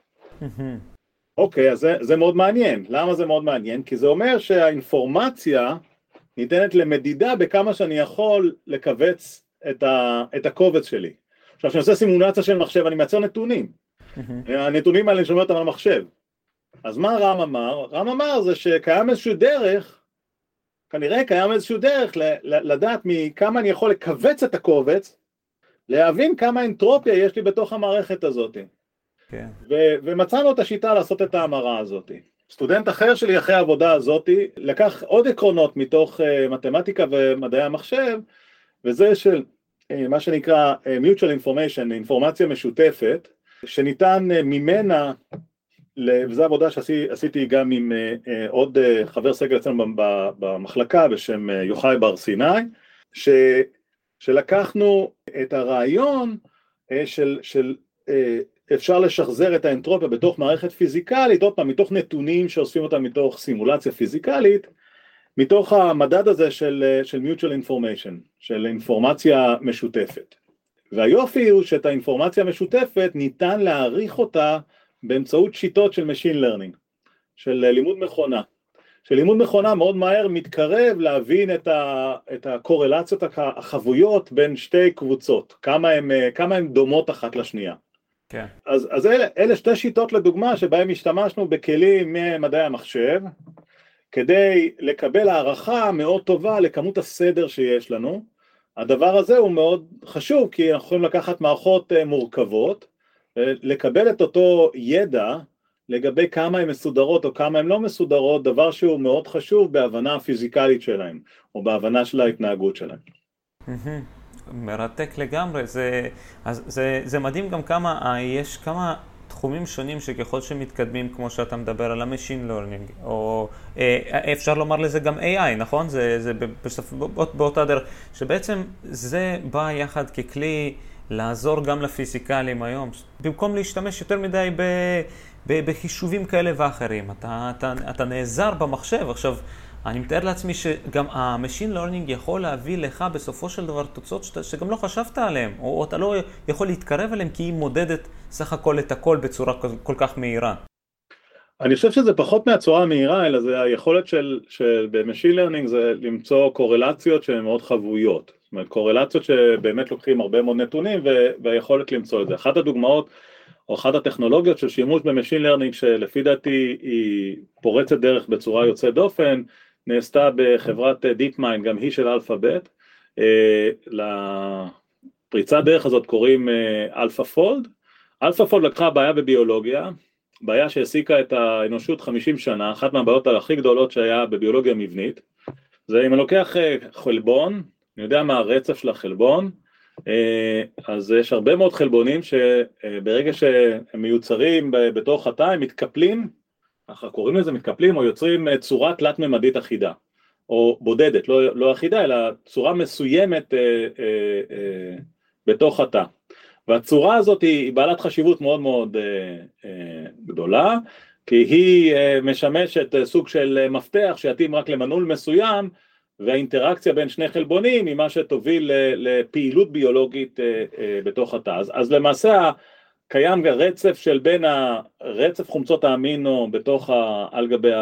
אוקיי, אז זה, זה מאוד מעניין. למה זה מאוד מעניין? כי זה אומר שהאינפורמציה ניתנת למדידה בכמה שאני יכול לכווץ את, ה, את הקובץ שלי. עכשיו, כשאני עושה סימולציה של מחשב, אני מייצר נתונים. הנתונים האלה אני שומע אותם על המחשב. אז מה רם אמר? רם אמר זה שקיים איזושהי דרך כנראה קיים איזשהו דרך לדעת מכמה אני יכול לכווץ את הקובץ, להבין כמה אנטרופיה יש לי בתוך המערכת הזאת. כן. ו- ומצאנו את השיטה לעשות את ההמרה הזאת. סטודנט אחר שלי אחרי העבודה הזאת לקח עוד עקרונות מתוך uh, מתמטיקה ומדעי המחשב וזה של אה, מה שנקרא אה, mutual information, אינפורמציה משותפת, שניתן אה, ממנה, וזו עבודה שעשיתי גם עם עוד חבר סגל אצלנו במחלקה בשם יוחאי בר סיני, ש, שלקחנו את הרעיון של, של אפשר לשחזר את האנטרופיה בתוך מערכת פיזיקלית, עוד פעם, מתוך נתונים שאוספים אותם מתוך סימולציה פיזיקלית, מתוך המדד הזה של, של mutual information, של אינפורמציה משותפת. והיופי הוא שאת האינפורמציה המשותפת ניתן להעריך אותה באמצעות שיטות של Machine Learning, של לימוד מכונה. שלימוד מכונה מאוד מהר מתקרב להבין את, ה, את הקורלציות החבויות בין שתי קבוצות, כמה הן דומות אחת לשנייה. כן. אז, אז אלה, אלה שתי שיטות לדוגמה שבהן השתמשנו בכלים ממדעי המחשב כדי לקבל הערכה מאוד טובה לכמות הסדר שיש לנו. הדבר הזה הוא מאוד חשוב כי אנחנו יכולים לקחת מערכות אה, מורכבות, אה, לקבל את אותו ידע לגבי כמה הן מסודרות או כמה הן לא מסודרות, דבר שהוא מאוד חשוב בהבנה הפיזיקלית שלהן או בהבנה של ההתנהגות שלהן. מרתק לגמרי, זה, אז זה, זה מדהים גם כמה, אה, יש כמה תחומים שונים שככל שמתקדמים, כמו שאתה מדבר על ה-Machine Learning, או אה, אפשר לומר לזה גם AI, נכון? זה, זה בסוף, באותה דרך, שבעצם זה בא יחד ככלי לעזור גם לפיזיקלים היום, במקום להשתמש יותר מדי ב... בחישובים כאלה ואחרים, אתה, אתה, אתה נעזר במחשב, עכשיו אני מתאר לעצמי שגם ה-Machine Learning יכול להביא לך בסופו של דבר תוצאות שאתה, שגם לא חשבת עליהן, או, או אתה לא יכול להתקרב אליהן כי היא מודדת סך הכל את הכל בצורה כל, כל כך מהירה. אני חושב שזה פחות מהצורה המהירה, אלא זה היכולת של, של ב-Machine Learning זה למצוא קורלציות שהן מאוד חבויות. אומרת, קורלציות שבאמת לוקחים הרבה מאוד נתונים והיכולת למצוא את זה. אחת הדוגמאות או אחת הטכנולוגיות של שימוש ב-Machine Learning שלפי דעתי היא פורצת דרך בצורה יוצאת דופן, נעשתה בחברת DeepMind, גם היא של Alphabet, אה, לפריצת דרך הזאת קוראים AlphaFold, AlphaFold לקחה בעיה בביולוגיה, בעיה שהעסיקה את האנושות 50 שנה, אחת מהבעיות הכי גדולות שהיה בביולוגיה מבנית, זה אם אני לוקח אה, חלבון, אני יודע מה הרצף של החלבון, אה, אז יש הרבה מאוד חלבונים שברגע שהם מיוצרים בתוך התא הם מתקפלים ככה קוראים לזה מתקפלים או יוצרים אה, צורה תלת-ממדית אחידה או בודדת, לא, לא אחידה אלא צורה מסוימת אה, אה, אה, בתוך התא. והצורה הזאת היא, בעלת חשיבות מאוד מאוד אה, אה, גדולה כי היא אה, משמשת אה, סוג של מפתח שיתאים רק למנעול מסוים והאינטראקציה בין שני חלבונים היא מה שתוביל לפעילות ביולוגית אה, אה, בתוך התא. אז, למעשה קיים רצף של בין הרצף חומצות האמינו בתוך ה, על גבי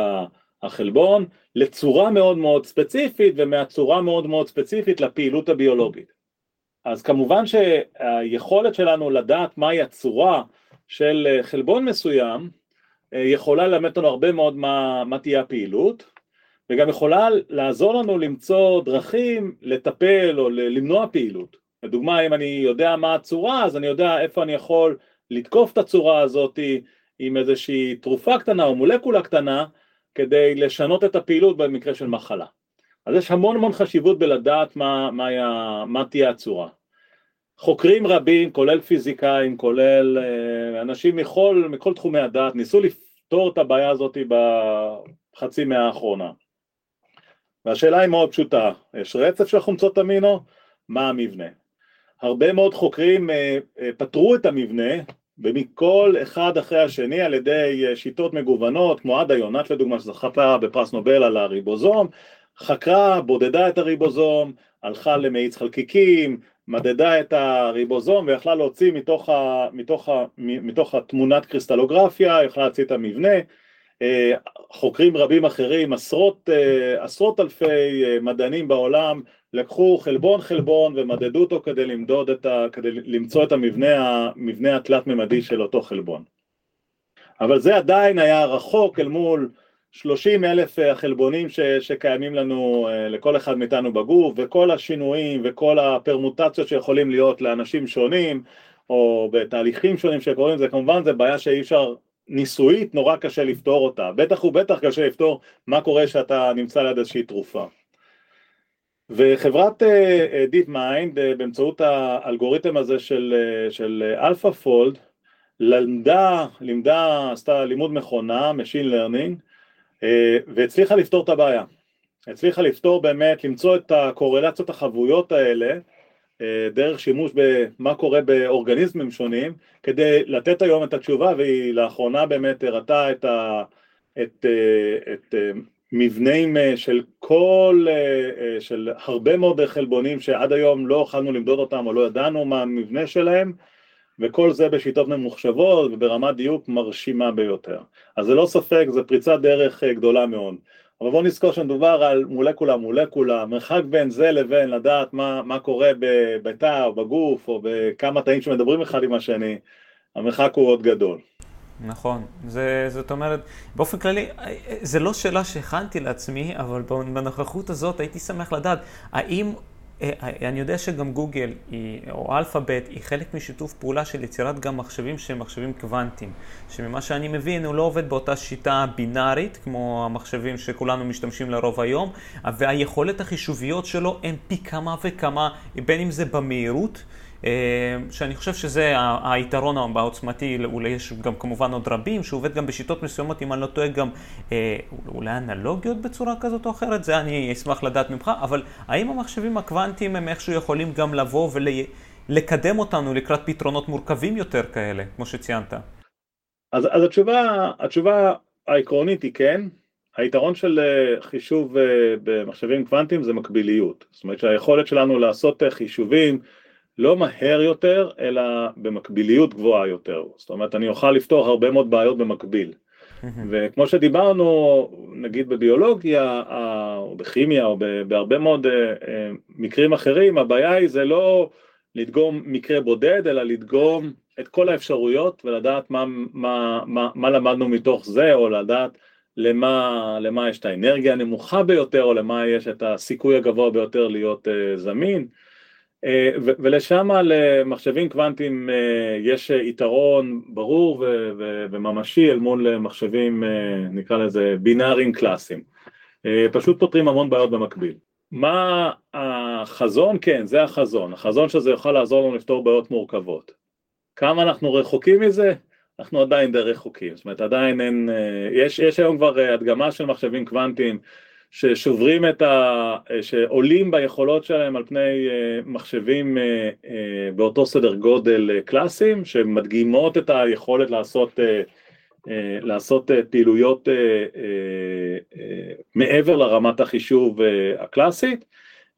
החלבון לצורה מאוד מאוד ספציפית ומהצורה מאוד מאוד ספציפית לפעילות הביולוגית. אז כמובן שהיכולת שלנו לדעת מהי הצורה של חלבון מסוים אה, יכולה ללמד אותנו הרבה מאוד מה, מה תהיה הפעילות וגם יכולה לעזור לנו למצוא דרכים לטפל או למנוע פעילות. לדוגמה אם אני יודע מה הצורה אז אני יודע איפה אני יכול לתקוף את הצורה הזאת עם איזושהי תרופה קטנה או מולקולה קטנה כדי לשנות את הפעילות במקרה של מחלה. אז יש המון המון חשיבות בלדעת מה, מה, מה, מה תהיה הצורה. חוקרים רבים, כולל פיזיקאים, כולל אה, אנשים מכל, מכל תחומי הדעת, ניסו לפתור את הבעיה הזאת בחצי מאה האחרונה. והשאלה היא מאוד פשוטה, יש רצף של חומצות אמינו, מה המבנה? הרבה מאוד חוקרים אה, אה, פתרו את המבנה ומכל אחד אחרי השני על ידי אה, שיטות מגוונות, כמו עדה יונת לדוגמה שזכתה בפרס נובל על הריבוזום, חקרה, בודדה את הריבוזום, הלכה למאיץ חלקיקים, מדדה את הריבוזום ויכלה להוציא מתוך, ה, מתוך, ה, מתוך התמונת קריסטלוגרפיה, יכלה להוציא את המבנה, חוקרים רבים אחרים, עשרות, אה, עשרות אלפי אה, מדענים בעולם לקחו חלבון חלבון ומדדו אותו כדי למדוד את ה... כדי למצוא את המבנה, המבנה התלת ממדי של אותו חלבון. אבל זה עדיין היה רחוק אל מול 30 אלף החלבונים ש, שקיימים לנו לכל אחד מאיתנו בגוף וכל השינויים וכל הפרמוטציות שיכולים להיות לאנשים שונים או בתהליכים שונים שקורים זה כמובן זה בעיה שאי אפשר ניסויית נורא קשה לפתור אותה, בטח ובטח קשה לפתור מה קורה כשאתה נמצא ליד איזושהי תרופה. וחברת DeepMind באמצעות האלגוריתם הזה של, של AlphaFold למדה, לימדה, עשתה לימוד מכונה, Machine Learning, והצליחה לפתור את הבעיה. הצליחה לפתור באמת, למצוא את הקורלציות החבויות האלה דרך שימוש במה קורה באורגניזמים שונים כדי לתת היום את התשובה והיא לאחרונה באמת הראתה את, ה, את, את מבנים של כל, של הרבה מאוד חלבונים שעד היום לא יכולנו למדוד אותם או לא ידענו מה המבנה שלהם וכל זה בשיטות ממוחשבות וברמת דיוק מרשימה ביותר. אז זה לא ספק, זה פריצת דרך גדולה מאוד. אבל בואו נזכור שמדובר על מולקולה מולקולה, מרחק בין זה לבין לדעת מה, מה קורה בתא או בגוף או בכמה תאים שמדברים אחד עם השני, המרחק הוא עוד גדול. נכון, זה, זאת אומרת, באופן כללי, זה לא שאלה שהכנתי לעצמי, אבל בנוכחות הזאת הייתי שמח לדעת, האם אני יודע שגם גוגל היא, או אלפאבית היא חלק משיתוף פעולה של יצירת גם מחשבים שהם מחשבים קוונטיים, שממה שאני מבין הוא לא עובד באותה שיטה בינארית כמו המחשבים שכולנו משתמשים לרוב היום, והיכולת החישוביות שלו הן פי כמה וכמה, בין אם זה במהירות אה, שאני חושב שזה היתרון העוצמתי, אולי יש גם כמובן עוד רבים, שהוא עובד גם בשיטות מסוימות, אם אני לא טועה, גם אה, אולי אנלוגיות בצורה כזאת או אחרת, זה אני אשמח לדעת ממך, אבל האם המחשבים הקוונטיים הם איכשהו יכולים גם לבוא ולקדם אותנו לקראת פתרונות מורכבים יותר כאלה, כמו שציינת? אז, אז התשובה, התשובה העקרונית היא כן, היתרון של אה, חישוב במחשבים קוונטיים זה מקביליות, זאת אומרת שהיכולת שלנו לעשות חישובים לא מהר יותר, אלא במקביליות גבוהה יותר. זאת אומרת, אני אוכל לפתור הרבה מאוד בעיות במקביל. וכמו שדיברנו, נגיד בביולוגיה, או בכימיה, או בהרבה מאוד אה, אה, מקרים אחרים, הבעיה היא זה לא לדגום מקרה בודד, אלא לדגום את כל האפשרויות ולדעת מה, מה, מה, מה למדנו מתוך זה, או לדעת למה, למה יש את האנרגיה הנמוכה ביותר, או למה יש את הסיכוי הגבוה ביותר להיות uh, זמין. אה, ולשם למחשבים קוונטיים אה, יש יתרון ברור וממשי אל מול מחשבים נקרא לזה בינאריים קלאסיים. פשוט פותרים המון בעיות במקביל. מה החזון? כן זה החזון. החזון שזה יוכל לעזור לנו לפתור בעיות מורכבות. כמה אנחנו רחוקים מזה? אנחנו עדיין די רחוקים. זאת אומרת עדיין אין אה, יש, יש היום כבר הדגמה של מחשבים קוונטיים ששוברים את ה... שעולים ביכולות שלהם על פני אה, מחשבים אה, אה, באותו סדר גודל קלאסיים, שמדגימות את היכולת לעשות, לעשות פעילויות מעבר לרמת החישוב הקלאסית,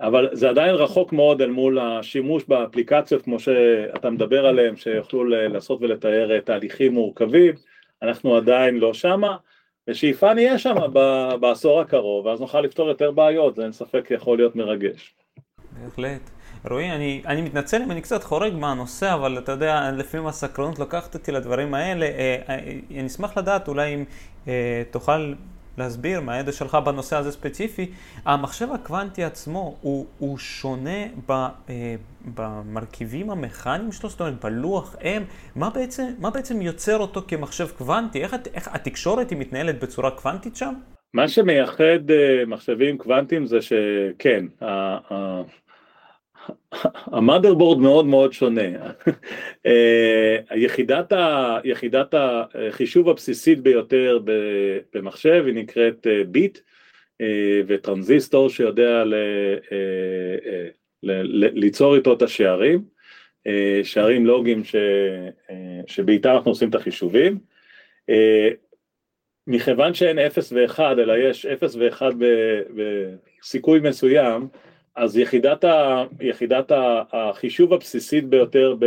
אבל זה עדיין רחוק מאוד אל מול השימוש באפליקציות כמו שאתה מדבר עליהן, שיוכלו לעשות ולתאר תהליכים מורכבים, אנחנו עדיין לא שמה. ושאיפה נהיה שם בעשור הקרוב, ואז נוכל לפתור יותר בעיות, זה אין ספק יכול להיות מרגש. בהחלט. רועי, אני, אני מתנצל אם אני קצת חורג מהנושא, אבל אתה יודע, לפעמים הסקרנות לוקחת אותי לדברים האלה. אה, אה, אני אשמח לדעת, אולי אם אה, תוכל להסביר מהידע שלך בנושא הזה ספציפי, המחשב הקוונטי עצמו הוא, הוא שונה ב, אה, במרכיבים המכניים שלו, זאת אומרת בלוח M, מה בעצם, מה בעצם יוצר אותו כמחשב קוונטי? איך, איך התקשורת היא מתנהלת בצורה קוונטית שם? מה שמייחד uh, מחשבים קוונטיים זה שכן, המאדרבורד מאוד מאוד שונה. אה, יחידת, ה, יחידת החישוב הבסיסית ביותר במחשב היא נקראת אה, ביט אה, וטרנזיסטור שיודע ל, ל, ל, ליצור איתו את השערים, שערים לוגיים ש, שבאיתם אנחנו עושים את החישובים. מכיוון שאין 0 ו-1 אלא יש 0 ו-1 בסיכוי מסוים, אז יחידת, ה, יחידת החישוב הבסיסית ביותר ב,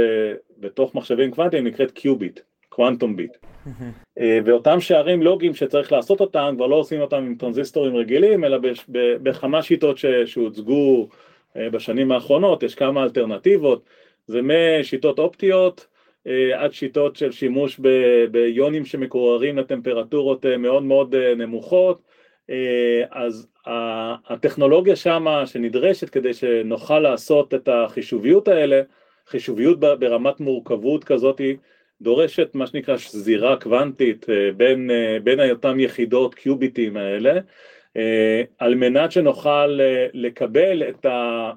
בתוך מחשבים קוונטיים נקראת קיוביט, quantum bit. ואותם שערים לוגיים שצריך לעשות אותם, כבר לא עושים אותם עם טרנזיסטורים רגילים, אלא בכמה שיטות ש, שהוצגו אה, בשנים האחרונות, יש כמה אלטרנטיבות, זה משיטות אופטיות אה, עד שיטות של שימוש ביונים שמקוררים לטמפרטורות אה, מאוד מאוד נמוכות, אז הטכנולוגיה שמה שנדרשת כדי שנוכל לעשות את החישוביות האלה, חישוביות ברמת מורכבות כזאת דורשת מה שנקרא שזירה קוונטית אה, בין, אה, בין אותם יחידות קיוביטים האלה על מנת שנוכל לקבל את, ה,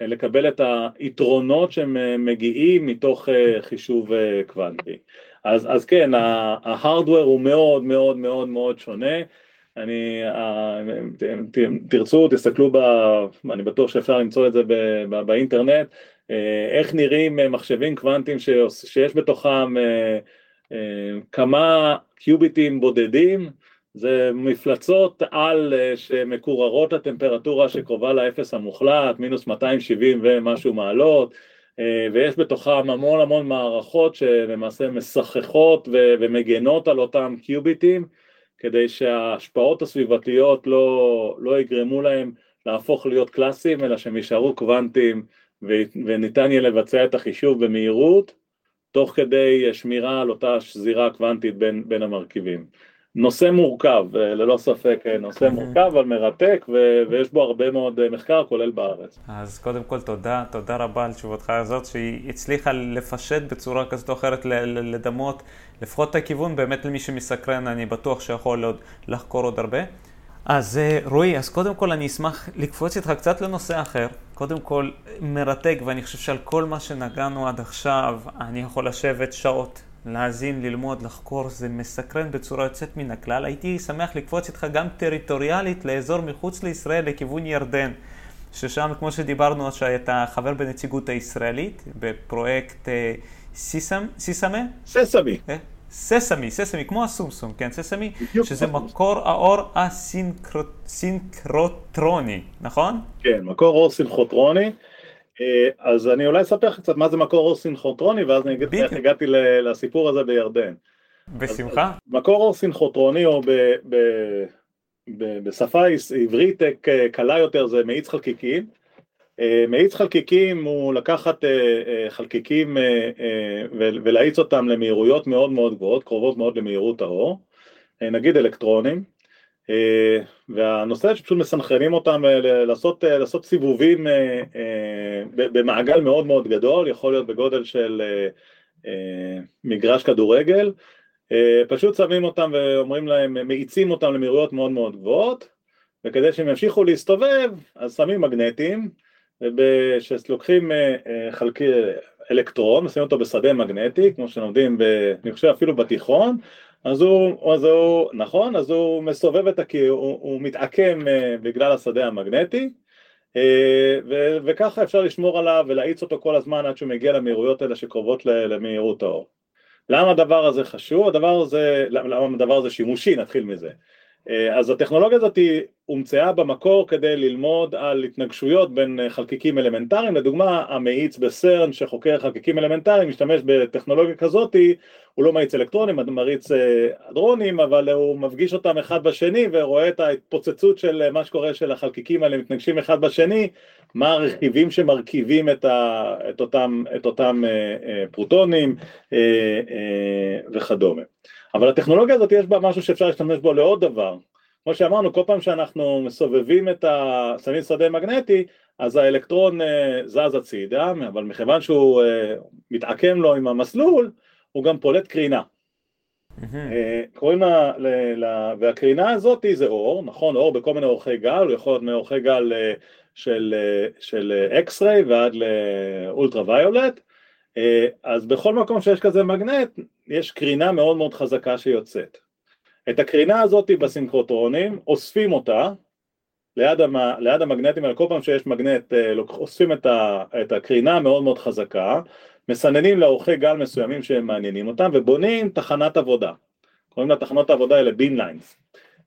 לקבל את היתרונות שמגיעים מתוך חישוב קוונטי. אז, אז כן, ההארדוור הוא מאוד מאוד מאוד מאוד שונה, אני, תרצו, תסתכלו, ב, אני בטוח שאפשר למצוא את זה באינטרנט, איך נראים מחשבים קוונטיים שיש בתוכם כמה קיוביטים בודדים, זה מפלצות על שמקוררות לטמפרטורה שקרובה לאפס המוחלט, מינוס 270 ומשהו מעלות, ויש בתוכם המון המון מערכות שלמעשה משחכות ומגנות על אותם קיוביטים כדי שההשפעות הסביבתיות לא, לא יגרמו להם להפוך להיות קלאסיים אלא שהם יישארו קוונטיים וניתן יהיה לבצע את החישוב במהירות תוך כדי שמירה על אותה שזירה קוונטית בין, בין המרכיבים. נושא מורכב, אה, ללא ספק אה, נושא מורכב אבל מרתק ו- ויש בו הרבה מאוד אה, מחקר כולל בארץ. אז קודם כל תודה, תודה רבה על תשובתך הזאת שהיא הצליחה לפשט בצורה כזאת או אחרת לדמות לפחות את הכיוון באמת למי שמסקרן אני בטוח שיכול עוד לחקור עוד הרבה. אז רועי, אז קודם כל אני אשמח לקפוץ איתך קצת לנושא אחר. קודם כל מרתק ואני חושב שעל כל מה שנגענו עד עכשיו אני יכול לשבת שעות להאזין, ללמוד, לחקור, זה מסקרן בצורה יוצאת מן הכלל. הייתי שמח לקפוץ איתך גם טריטוריאלית לאזור מחוץ לישראל, לכיוון ירדן, ששם, כמו שדיברנו, שאתה חבר בנציגות הישראלית, בפרויקט אה, סיסם, סיסמה? SESAME. אה? SESAME, SESAME, כמו הסומסום, כן, SESAME, שזה מקור האור הסינכרוטרוני, נכון? כן, מקור אור סינכרוטרוני. אה, אז אני אולי אספר לך קצת מה זה מקור אור סינכרוטרוני ואז אני אגיד איך הגעתי לסיפור הזה בירדן. בשמחה. מקור אור סינכרוטרוני או ב, ב, ב, בשפה עברית אה, קלה יותר זה מאיץ חלקיקים. אה, מאיץ חלקיקים הוא לקחת חלקיקים ולהאיץ אותם למהירויות מאוד מאוד גבוהות, קרובות מאוד למהירות האור, נגיד אלקטרונים. אה, והנושא שפשוט מסנכרנים אותם אה, לעשות, אה, לעשות סיבובים במעגל מאוד מאוד גדול, יכול להיות בגודל של מגרש כדורגל, פשוט שמים אותם ואומרים להם, מאיצים אותם למהירויות מאוד מאוד גבוהות, וכדי שהם ימשיכו להסתובב, אז שמים מגנטים, וכשלוקחים חלקי אלקטרון, שמים אותו בשדה מגנטי, כמו שלומדים, אני חושב אפילו בתיכון, אז הוא, אז הוא, נכון, אז הוא מסובב את הקיר, הוא, הוא מתעקם uh, בגלל השדה המגנטי uh, ו, וככה אפשר לשמור עליו ולהאיץ אותו כל הזמן עד שהוא מגיע למהירויות האלה שקרובות למהירות האור. למה הדבר הזה חשוב? הדבר הזה, למה הדבר הזה שימושי? נתחיל מזה. Uh, אז הטכנולוגיה הזאת הומצאה במקור כדי ללמוד על התנגשויות בין חלקיקים אלמנטריים, לדוגמה המאיץ בסרן שחוקר חלקיקים אלמנטריים משתמש בטכנולוגיה כזאתי הוא לא מאיץ אלקטרונים, מריץ אדרונים, אה, אבל הוא מפגיש אותם אחד בשני ורואה את ההתפוצצות של אה, מה שקורה של החלקיקים האלה מתנגשים אחד בשני, מה הרכיבים שמרכיבים את, ה, את אותם, את אותם אה, פרוטונים וכדומה. אבל הטכנולוגיה הזאת יש בה משהו שאפשר להשתמש בו לעוד דבר. כמו שאמרנו, כל פעם שאנחנו מסובבים את השמים שדה מגנטי, אז האלקטרון זז הצידה, אבל מכיוון שהוא מתעקם לו עם המסלול, הוא גם פולט קרינה. אה, קוראים לה, לה, והקרינה הזאת זה אור, נכון, אור בכל מיני אורכי גל, הוא יכול להיות מאורכי גל אה, של, אה, של X-ray ועד ל ultraviolet, אז בכל מקום שיש כזה מגנט, יש קרינה מאוד מאוד חזקה שיוצאת. את הקרינה הזאת בסינכרוטרונים, אוספים אותה ליד, המ, ליד המגנטים כל פעם שיש מגנט, אוספים את, ה, את הקרינה המאוד מאוד חזקה, מסננים לאורכי גל מסוימים שהם מעניינים אותם ובונים תחנת עבודה. קוראים לתחנות העבודה האלה בין ליינס.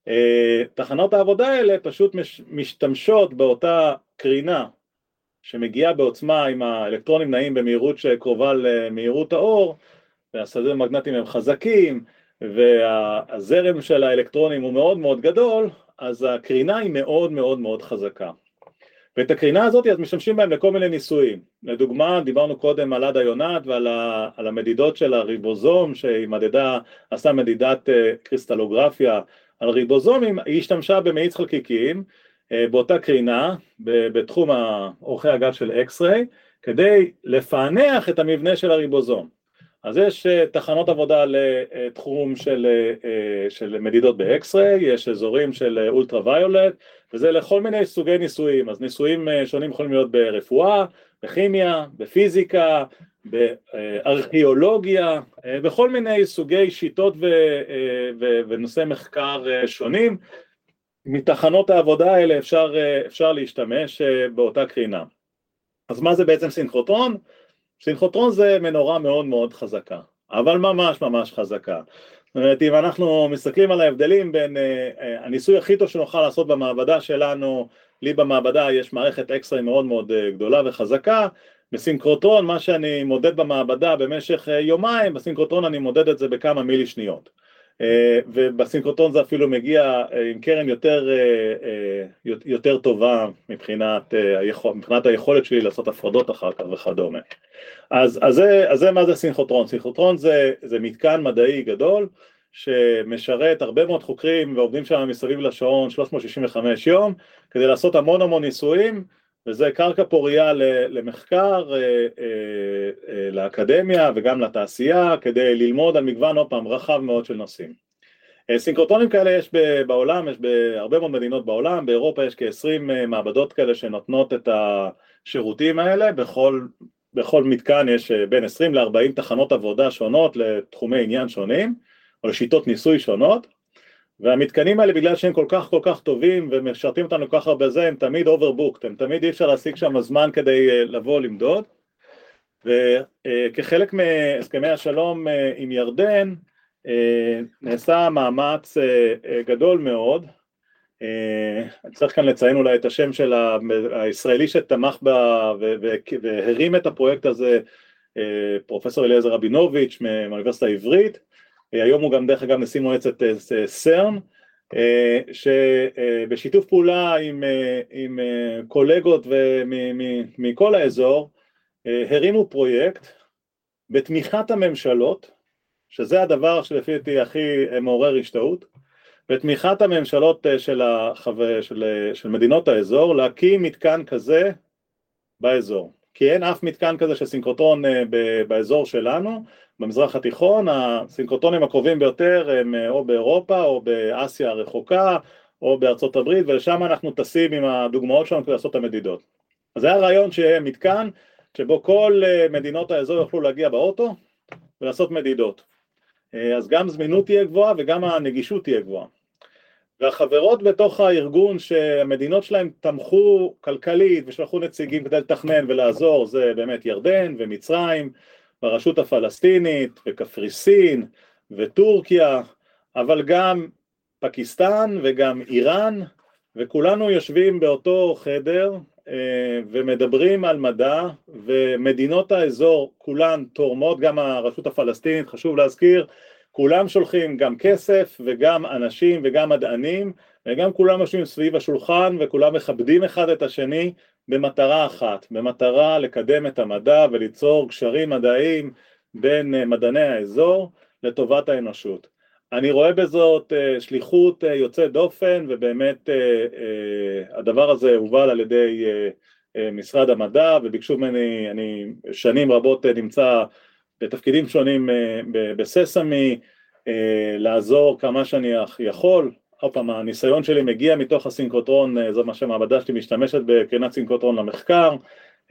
אה, תחנות העבודה האלה פשוט משתמשות באותה קרינה שמגיעה בעוצמה אם האלקטרונים נעים במהירות שקרובה למהירות האור והשדה המגנטיים הם חזקים והזרם של האלקטרונים הוא מאוד מאוד גדול אז הקרינה היא מאוד מאוד מאוד חזקה ואת הקרינה הזאת אז משתמשים בהם לכל מיני ניסויים. לדוגמה, דיברנו קודם על עדה יונת ועל ה, על המדידות של הריבוזום, שהיא מדדה, עשה מדידת uh, קריסטלוגרפיה על ריבוזומים, היא השתמשה במאיץ חלקיקים uh, באותה קרינה, בתחום אורכי הגל של X-ray, כדי לפענח את המבנה של הריבוזום. אז יש תחנות עבודה לתחום של, של מדידות ב X-ray, יש אזורים של ultraviolet, וזה לכל מיני סוגי ניסויים, אז ניסויים שונים יכולים להיות ברפואה, בכימיה, בפיזיקה, בארכיאולוגיה, בכל מיני סוגי שיטות ו, ו, ונושאי מחקר שונים, מתחנות העבודה האלה אפשר, אפשר להשתמש באותה קרינה. אז מה זה בעצם סינכרוטרון? סינכרוטרון זה מנורה מאוד מאוד חזקה, אבל ממש ממש חזקה. זאת אומרת, אם אנחנו מסתכלים על ההבדלים בין אה, הניסוי הכי טוב שנוכל לעשות במעבדה שלנו, לי במעבדה יש מערכת X-ray מאוד מאוד אה, גדולה וחזקה, בסינכרוטרון מה שאני מודד במעבדה במשך אה, יומיים, בסינכרוטרון אני מודד את זה בכמה מילי שניות. אה, ובסינכרוטרון זה אפילו מגיע אה, עם קרן יותר, אה, יותר טובה מבחינת, מבחינת היכולת שלי לעשות הפרדות אחר כך וכדומה. אז, אז, אז זה מה זה סינכרוטרון, סינכרוטרון זה, זה מתקן מדעי גדול שמשרת הרבה מאוד חוקרים ועובדים שם מסביב לשעון 365 יום כדי לעשות המון המון ניסויים וזה קרקע פורייה למחקר, אה, אה, אה, לאקדמיה וגם לתעשייה כדי ללמוד על מגוון עוד פעם רחב מאוד של נושאים. סינקרוטונים כאלה יש בעולם, יש בהרבה מאוד מדינות בעולם, באירופה יש כ-20 מעבדות כאלה שנותנות את השירותים האלה, בכל, בכל מתקן יש בין 20 ל-40 תחנות עבודה שונות לתחומי עניין שונים או לשיטות ניסוי שונות והמתקנים האלה בגלל שהם כל כך כל כך טובים ומשרתים אותנו כל כך הרבה זה הם תמיד overbooked, הם תמיד אי אפשר להשיג שם זמן כדי אה, לבוא למדוד. וכחלק מהסכמי השלום אה, עם ירדן אה, נעשה מאמץ גדול מאוד. אני צריך כאן לציין אולי את השם של הישראלי שתמך בה והרים את הפרויקט הזה פרופסור אליעזר רבינוביץ' מהאוניברסיטה העברית. אה, היום הוא גם דרך אגב נשיא מועצת אה, סרן, אה, שבשיתוף פעולה עם, עם קולגות מכל האזור הרימו פרויקט בתמיכת הממשלות, שזה הדבר שלפי דעתי הכי מעורר השתאות, בתמיכת הממשלות של, החבר, של, של מדינות האזור להקים מתקן כזה באזור. כי אין אף מתקן כזה של סינכרוטרון באזור שלנו, במזרח התיכון, הסינכרוטונים הקרובים ביותר הם אה, או באירופה או באסיה הרחוקה או בארצות הברית ולשם אנחנו טסים עם הדוגמאות שלנו כדי לעשות את המדידות. אז זה היה רעיון שיהיה מתקן שבו כל אה, מדינות האזור יוכלו להגיע באוטו ולעשות מדידות. אה, אז גם זמינות תהיה גבוהה וגם הנגישות תהיה גבוהה. והחברות בתוך הארגון שהמדינות שלהם תמכו כלכלית ושלחו נציגים כדי לתכנן ולעזור זה באמת ירדן ומצרים ברשות הפלסטינית וקפריסין וטורקיה, אבל גם פקיסטן וגם איראן, וכולנו יושבים באותו חדר אה, ומדברים על מדע, ומדינות האזור כולן תורמות, גם הרשות הפלסטינית, חשוב להזכיר, כולם שולחים גם כסף וגם אנשים וגם מדענים, וגם כולם יושבים סביב השולחן וכולם מכבדים אחד את השני במטרה אחת, במטרה לקדם את המדע וליצור קשרים מדעיים בין אה, מדעני האזור לטובת האנושות. אני רואה בזאת אה, שליחות אה, יוצאת דופן ובאמת הדבר הזה הובל על ידי משרד המדע וביקשו ממני, אני שנים רבות נמצא בתפקידים שונים ב SESAME, לעזור כמה שאני יכול, עוד פעם, הניסיון שלי מגיע מתוך הסינקרוטרון, אה, זה מה שהמעבדה שלי משתמשת בקרינת סינקרוטרון למחקר,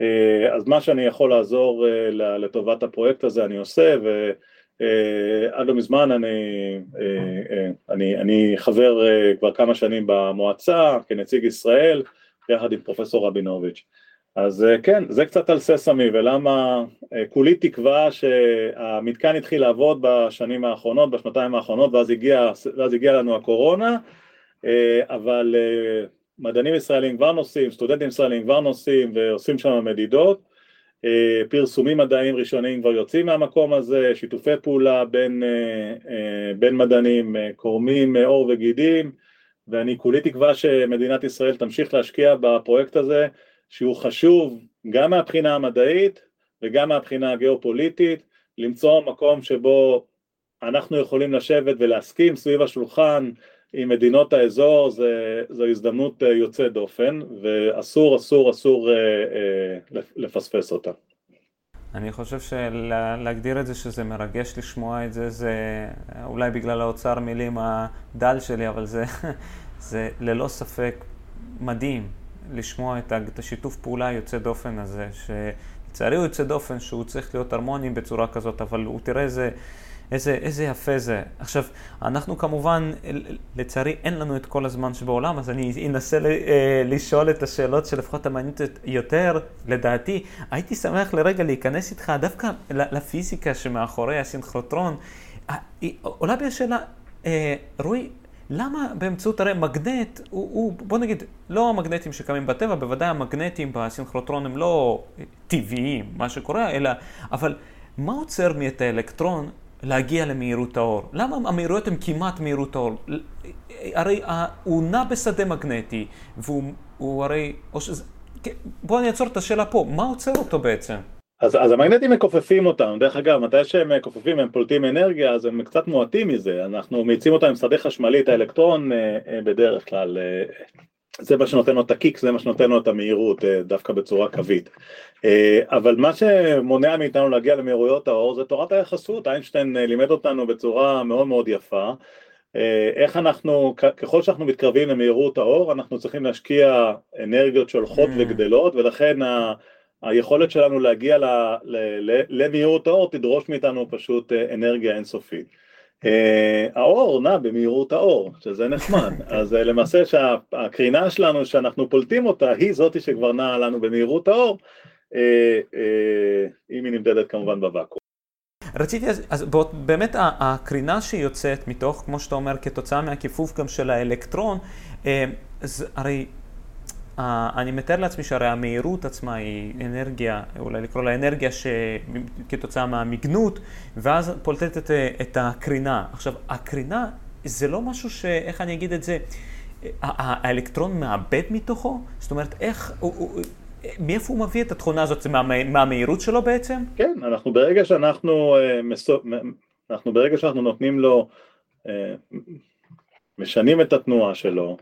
אה, אז מה שאני יכול לעזור אה, לטובת הפרויקט הזה אני עושה, ועד לא מזמן אני, אני, אני חבר כבר כמה שנים במועצה כנציג ישראל, יחד עם פרופסור רבינוביץ'. אז כן, זה קצת על ססמי ולמה כולי תקווה שהמתקן התחיל לעבוד בשנים האחרונות, בשנתיים האחרונות ואז הגיע, ואז הגיע לנו הקורונה אבל מדענים ישראלים כבר נוסעים, סטודנטים ישראלים כבר נוסעים ועושים שם מדידות פרסומים מדעיים ראשוניים כבר יוצאים מהמקום הזה, שיתופי פעולה בין, בין מדענים קורמים עור וגידים ואני כולי תקווה שמדינת ישראל תמשיך להשקיע בפרויקט הזה שהוא חשוב גם מהבחינה המדעית וגם מהבחינה הגיאופוליטית, למצוא מקום שבו אנחנו יכולים לשבת ולהסכים סביב השולחן עם מדינות האזור, זה, זו הזדמנות אה, יוצאת דופן ואסור אסור אסור אה, אה, לפספס אותה. אני חושב שלהגדיר את זה שזה מרגש לשמוע את זה, זה אולי בגלל האוצר מילים הדל שלי, אבל זה, זה ללא ספק מדהים לשמוע את השיתוף פעולה היוצא דופן הזה, שלצערי הוא יוצא דופן שהוא צריך להיות הרמוני בצורה כזאת, אבל הוא תראה איזה... איזה, איזה יפה זה. עכשיו, אנחנו כמובן, לצערי אין לנו את כל הזמן שבעולם, אז אני אנסה אה, לשאול את השאלות שלפחות המעניינות יותר, לדעתי. הייתי שמח לרגע להיכנס איתך דווקא לפיזיקה שמאחורי הסינכרוטרון. עולה בי השאלה, אה, רועי, למה באמצעות הרי מגנט, הוא, הוא, בוא נגיד, לא המגנטים שקיימים בטבע, בוודאי המגנטים בסינכרוטרון הם לא טבעיים, מה שקורה, אלא, אבל מה עוצר מאת האלקטרון להגיע למהירות האור? למה המהירויות הן כמעט מהירות האור? הרי הוא נע בשדה מגנטי, והוא הרי... שזה, בואו אני אעצור את השאלה פה, מה עוצר אותו בעצם? אז, אז המגנטים מכופפים אותם, דרך אגב, מתי שהם מכופפים הם פולטים אנרגיה, אז הם קצת מועטים מזה, אנחנו מאיצים אותם עם שדה חשמלי, את האלקטרון אה, אה, בדרך כלל, אה, זה מה שנותן לו את הקיק, זה מה שנותן לו את המהירות, דווקא בצורה קווית. אבל מה שמונע מאיתנו להגיע למהירויות האור זה תורת היחסות, איינשטיין לימד אותנו בצורה מאוד מאוד יפה, איך אנחנו, ככל שאנחנו מתקרבים למהירות האור, אנחנו צריכים להשקיע אנרגיות שהולכות mm. וגדלות, ולכן היכולת שלנו להגיע למהירות האור תדרוש מאיתנו פשוט אה, אנרגיה אינסופית. אה, האור נע במהירות האור, שזה נחמד, אז אה, למעשה שהקרינה שלנו שאנחנו פולטים אותה היא זאתי שכבר נעה לנו במהירות האור, אם היא נמדדת כמובן בוואקום. רציתי, אז, אז באמת הקרינה שיוצאת מתוך, כמו שאתה אומר, כתוצאה מהכיפוף גם של האלקטרון, אז הרי אני מתאר לעצמי שהרי המהירות עצמה היא אנרגיה, אולי לקרוא לה אנרגיה שכתוצאה מהמגנות, ואז פולטת את, את הקרינה. עכשיו, הקרינה זה לא משהו ש... איך אני אגיד את זה? האלקטרון מאבד מתוכו? זאת אומרת, איך... מאיפה הוא מביא את התכונה הזאת? זה מה, מהמהירות שלו בעצם? כן, אנחנו ברגע שאנחנו, אה, אנחנו ברגע שאנחנו נותנים לו, אה, משנים את התנועה שלו,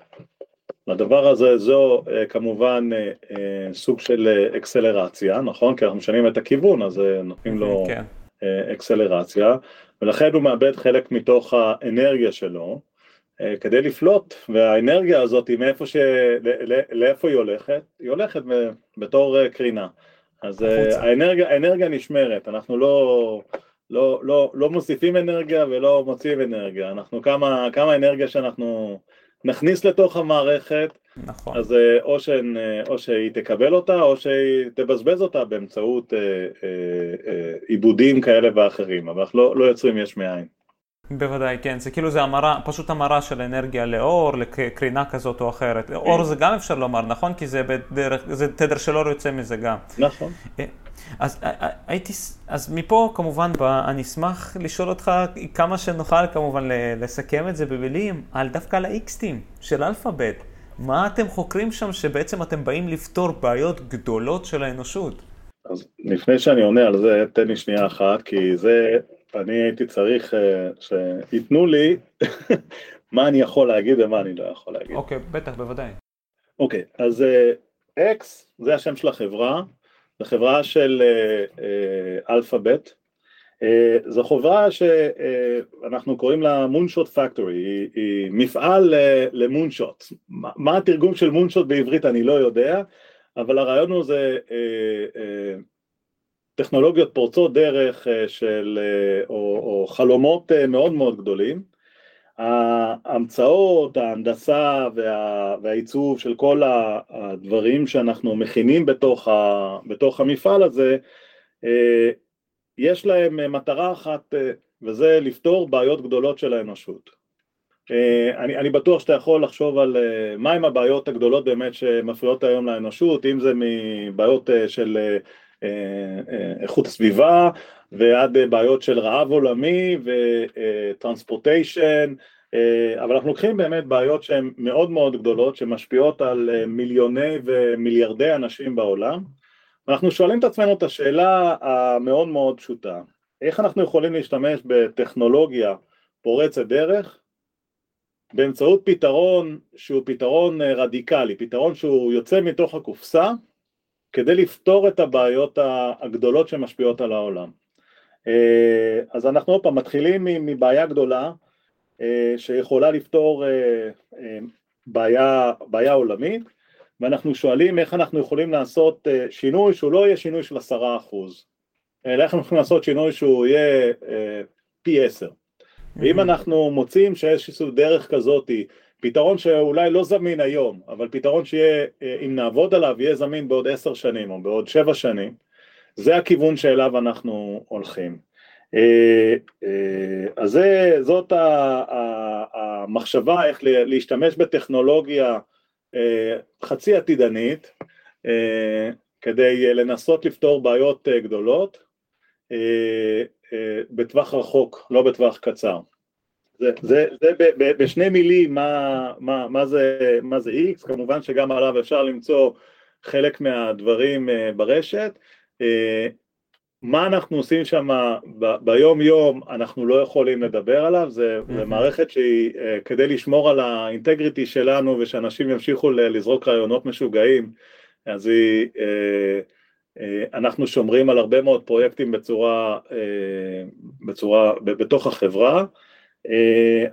לדבר הזה זו אה, כמובן אה, אה, סוג של אקסלרציה, נכון? כי אנחנו משנים את הכיוון אז נותנים לו כן. אקסלרציה ולכן הוא מאבד חלק מתוך האנרגיה שלו כדי לפלוט והאנרגיה הזאת מאיפה ש... לאיפה היא הולכת? היא הולכת בתור קרינה אז האנרגיה, האנרגיה נשמרת, אנחנו לא, לא, לא, לא מוסיפים אנרגיה ולא מוציאים אנרגיה, אנחנו כמה, כמה אנרגיה שאנחנו נכניס לתוך המערכת, נכון. אז אה, או, שהן, אה, או שהיא תקבל אותה או שהיא תבזבז אותה באמצעות אה, עיבודים כאלה ואחרים, אבל אנחנו לא, לא יוצרים יש מאין. בוודאי, כן, זה כאילו זה המרה, פשוט המרה של אנרגיה לאור, לקרינה כזאת או אחרת. אור זה גם אפשר לומר, נכון? כי זה בדרך, זה תדר של אור יוצא מזה גם. נכון. אז הייתי, אז מפה כמובן, אני אשמח לשאול אותך כמה שנוכל כמובן לסכם את זה במילים, על דווקא על ה-X-Team של אלפאבית. מה אתם חוקרים שם שבעצם אתם באים לפתור בעיות גדולות של האנושות? אז לפני שאני עונה על זה, תן לי שנייה אחת, כי זה, אני הייתי צריך uh, שייתנו לי מה אני יכול להגיד ומה אני לא יכול להגיד. אוקיי, okay, בטח, בוודאי. אוקיי, okay, אז uh, X זה השם של החברה, זו חברה של אלפאבית, אה, אה, זו חברה שאנחנו אה, קוראים לה מונשוט פקטורי, היא, היא מפעל למונשוט, מה, מה התרגום של מונשוט בעברית אני לא יודע, אבל הרעיון הוא זה טכנולוגיות פורצות דרך של, או, או חלומות מאוד מאוד גדולים ההמצאות, ההנדסה וה, והעיצוב של כל הדברים שאנחנו מכינים בתוך, ה, בתוך המפעל הזה, אה, יש להם מטרה אחת אה, וזה לפתור בעיות גדולות של האנושות. אה, אני, אני בטוח שאתה יכול לחשוב על מהם הבעיות הגדולות באמת שמפריעות היום לאנושות, אם זה מבעיות של איכות הסביבה ועד בעיות של רעב עולמי וטרנספורטיישן, אבל אנחנו לוקחים באמת בעיות שהן מאוד מאוד גדולות שמשפיעות על מיליוני ומיליארדי אנשים בעולם. ואנחנו שואלים את עצמנו את השאלה המאוד מאוד פשוטה איך אנחנו יכולים להשתמש בטכנולוגיה פורצת דרך באמצעות פתרון שהוא פתרון רדיקלי, פתרון שהוא יוצא מתוך הקופסה כדי לפתור את הבעיות הגדולות שמשפיעות על העולם. אז אנחנו עוד פעם מתחילים מבעיה גדולה שיכולה לפתור בעיה, בעיה עולמית ואנחנו שואלים איך אנחנו יכולים לעשות שינוי שהוא לא יהיה שינוי של עשרה אחוז אלא איך אנחנו יכולים לעשות שינוי שהוא יהיה פי עשר ואם אנחנו מוצאים שאיזושהי דרך כזאת פתרון שאולי לא זמין היום, אבל פתרון שיהיה, אם נעבוד עליו, יהיה זמין בעוד עשר שנים או בעוד שבע שנים, זה הכיוון שאליו אנחנו הולכים. אז זה, זאת המחשבה איך להשתמש בטכנולוגיה חצי עתידנית כדי לנסות לפתור בעיות גדולות בטווח רחוק, לא בטווח קצר. זה, זה, זה ב, ב, בשני מילים מה, מה, מה, זה, מה זה X, כמובן שגם עליו אפשר למצוא חלק מהדברים ברשת. מה אנחנו עושים שם ב, ביום יום אנחנו לא יכולים לדבר עליו, זה, mm-hmm. זה מערכת שהיא כדי לשמור על האינטגריטי שלנו ושאנשים ימשיכו לזרוק רעיונות משוגעים, אז היא אנחנו שומרים על הרבה מאוד פרויקטים בצורה, בצורה, בתוך החברה,